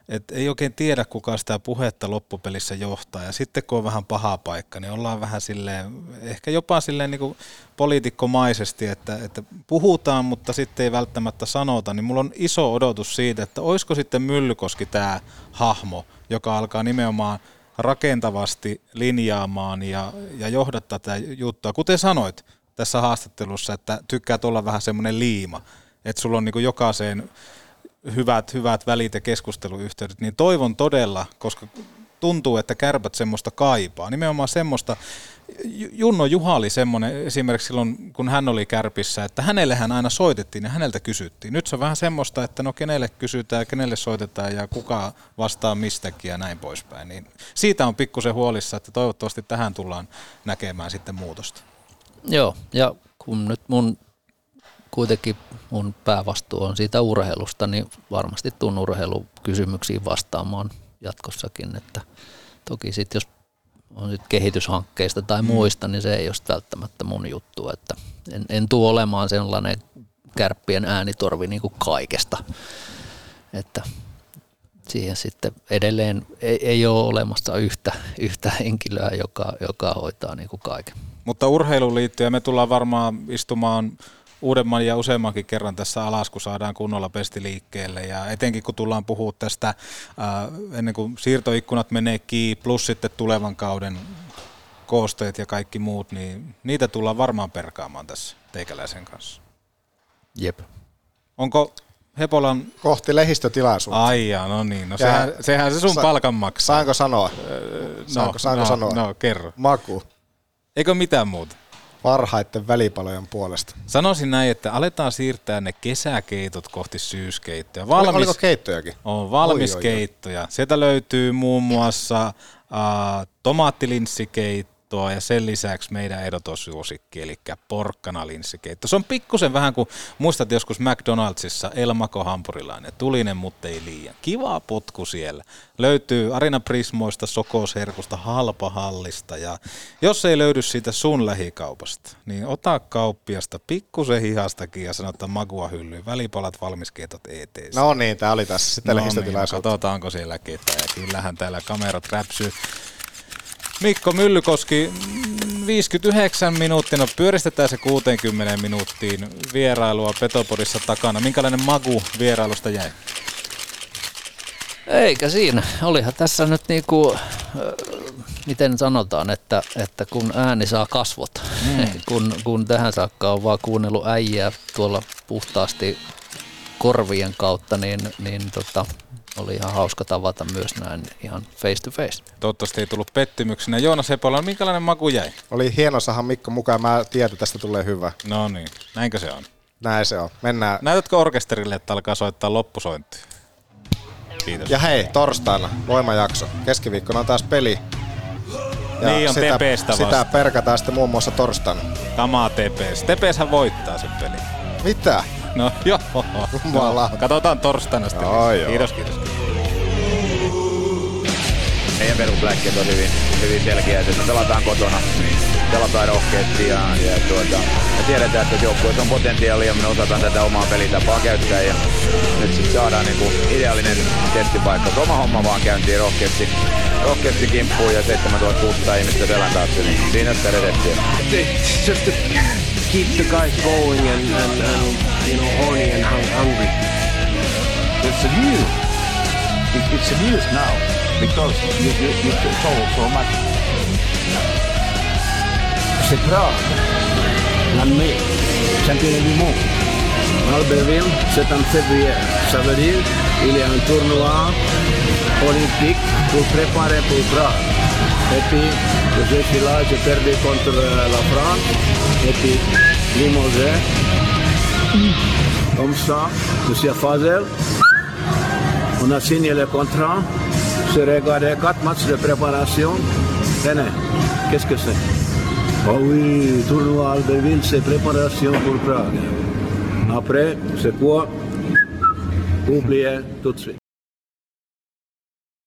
että ei oikein tiedä, kuka sitä puhetta loppupelissä johtaa. Ja sitten kun on vähän paha paikka, niin ollaan vähän silleen, ehkä jopa silleen niin kuin poliitikkomaisesti, että, että puhutaan, mutta sitten ei välttämättä sanota. Niin mulla on iso odotus siitä, että olisiko sitten Myllykoski tämä hahmo, joka alkaa nimenomaan – rakentavasti linjaamaan ja, ja johdattaa tätä juttua. Kuten sanoit tässä haastattelussa, että tykkäät olla vähän semmoinen liima, että sulla on niin jokaiseen hyvät, hyvät välit ja keskusteluyhteydet, niin toivon todella, koska tuntuu, että kärpät semmoista kaipaa. Nimenomaan semmoista, Junno Juha oli semmoinen esimerkiksi silloin, kun hän oli kärpissä, että hänelle hän aina soitettiin ja häneltä kysyttiin. Nyt se on vähän semmoista, että no kenelle kysytään kenelle soitetaan ja kuka vastaa mistäkin ja näin poispäin. Niin siitä on pikkusen huolissa, että toivottavasti tähän tullaan näkemään sitten muutosta. Joo, ja kun nyt mun kuitenkin mun päävastuu on siitä urheilusta, niin varmasti tuun urheilukysymyksiin vastaamaan jatkossakin, että toki sitten jos on sit kehityshankkeista tai mm. muista, niin se ei ole välttämättä mun juttu, että en, en tule olemaan sellainen kärppien äänitorvi niin kuin kaikesta, että siihen sitten edelleen ei, ei ole olemassa yhtä, yhtä henkilöä, joka, joka hoitaa niin kuin kaiken. Mutta urheiluun liittyen me tullaan varmaan istumaan uudemman ja useammankin kerran tässä alas, kun saadaan kunnolla pesti liikkeelle. Ja etenkin kun tullaan puhua tästä ää, äh, ennen kuin siirtoikkunat menee kiinni, plus sitten tulevan kauden koosteet ja kaikki muut, niin niitä tullaan varmaan perkaamaan tässä teikäläisen kanssa. Jep. Onko Hepolan... Kohti lehistötilaisuutta. Ai jaa, no niin. No sehän, sehän se sun sa- palkan maksaa. Saanko sanoa? Öö, saanko, no, saanko no, sanoa? No, kerro. Maku. Eikö mitään muuta? Parhaiten välipalojen puolesta. Sanoisin näin, että aletaan siirtää ne kesäkeitot kohti syyskeittoja. Valmis, Oliko keittojakin? On valmis oi, keittoja. Oi, oi. Sieltä löytyy muun muassa äh, tomaattilinsikeitto, keittoa ja sen lisäksi meidän ehdoton suosikki, eli porkkana linssikeitto. Se on pikkusen vähän kuin, muistat joskus McDonaldsissa Elmako hampurilainen, tulinen mutta ei liian. Kiva potku siellä. Löytyy Arina Prismoista, Sokosherkusta, Halpahallista ja jos ei löydy siitä sun lähikaupasta, niin ota kauppiasta pikkusen hihastakin ja sanotaan magua hyllyyn. Välipalat valmiskeitot eteen. No niin, tää oli tässä sitten No niin, katsotaanko siellä ketään. Ja kyllähän täällä kamerat räpsyy. Mikko Myllykoski, mm, 59 minuuttia, no pyöristetään se 60 minuuttiin vierailua Petopodissa takana. Minkälainen magu vierailusta jäi? Eikä siinä. Olihan tässä nyt niinku, miten sanotaan, että, että kun ääni saa kasvot, mm. kun, kun tähän saakka on vaan kuunnellut äijää tuolla puhtaasti korvien kautta, niin, niin tota, oli ihan hauska tavata myös näin ihan face to face. Toivottavasti ei tullut pettymyksenä. Joonas Epola, minkälainen maku jäi? Oli hieno saada Mikko mukaan. Mä tiedän, että tästä tulee hyvä. No niin, näinkö se on? Näin se on. Mennään. Näytätkö orkesterille, että alkaa soittaa loppusointia? Kiitos. Ja hei, torstaina voimajakso. Keskiviikkona on taas peli. Ja Niin on sitä, TPstä Sitä vasta. perkataan sitten muun muassa torstaina. Kamaa TPS. TPShän voittaa sen pelin. Mitä? No joo. Jumala. Katsotaan torstaina sitten. Joo, joo. Kiitos, kiitos. Meidän perusläkkeet on hyvin, hyvin selkeät, että pelataan kotona, pelataan rohkeasti ja, ja tuota, me tiedetään, että joukkueessa on potentiaalia ja me osataan tätä omaa pelitapaa käyttää ja nyt sitten saadaan niinku ideaalinen testipaikka. Oma homma vaan käyntiin rohkeasti, rohkeasti kimppuun ja 7600 ihmistä selän taakse, niin siinä sitä redettiä. It's keep the guys going and, and, and you know horny and hung- hungry. It's a news. It, it's a news now because you, you, you told so much. C'est grave. L'année, championnat du monde. Albertville, c'est en février. Ça veut dire qu'il y a un tournoi olympique pour préparer pour Prague. Et puis, je suis là, j'ai perdu contre euh, la France. Et puis, limogé. Comme ça, Monsieur Fazel, on a signé le contrat. Je regardé quatre matchs de préparation. Tenez, qu'est-ce que c'est? Oh oui, tournoi Albertville, c'est préparation pour Prague. Après, c'est quoi? Oubliez tout de suite.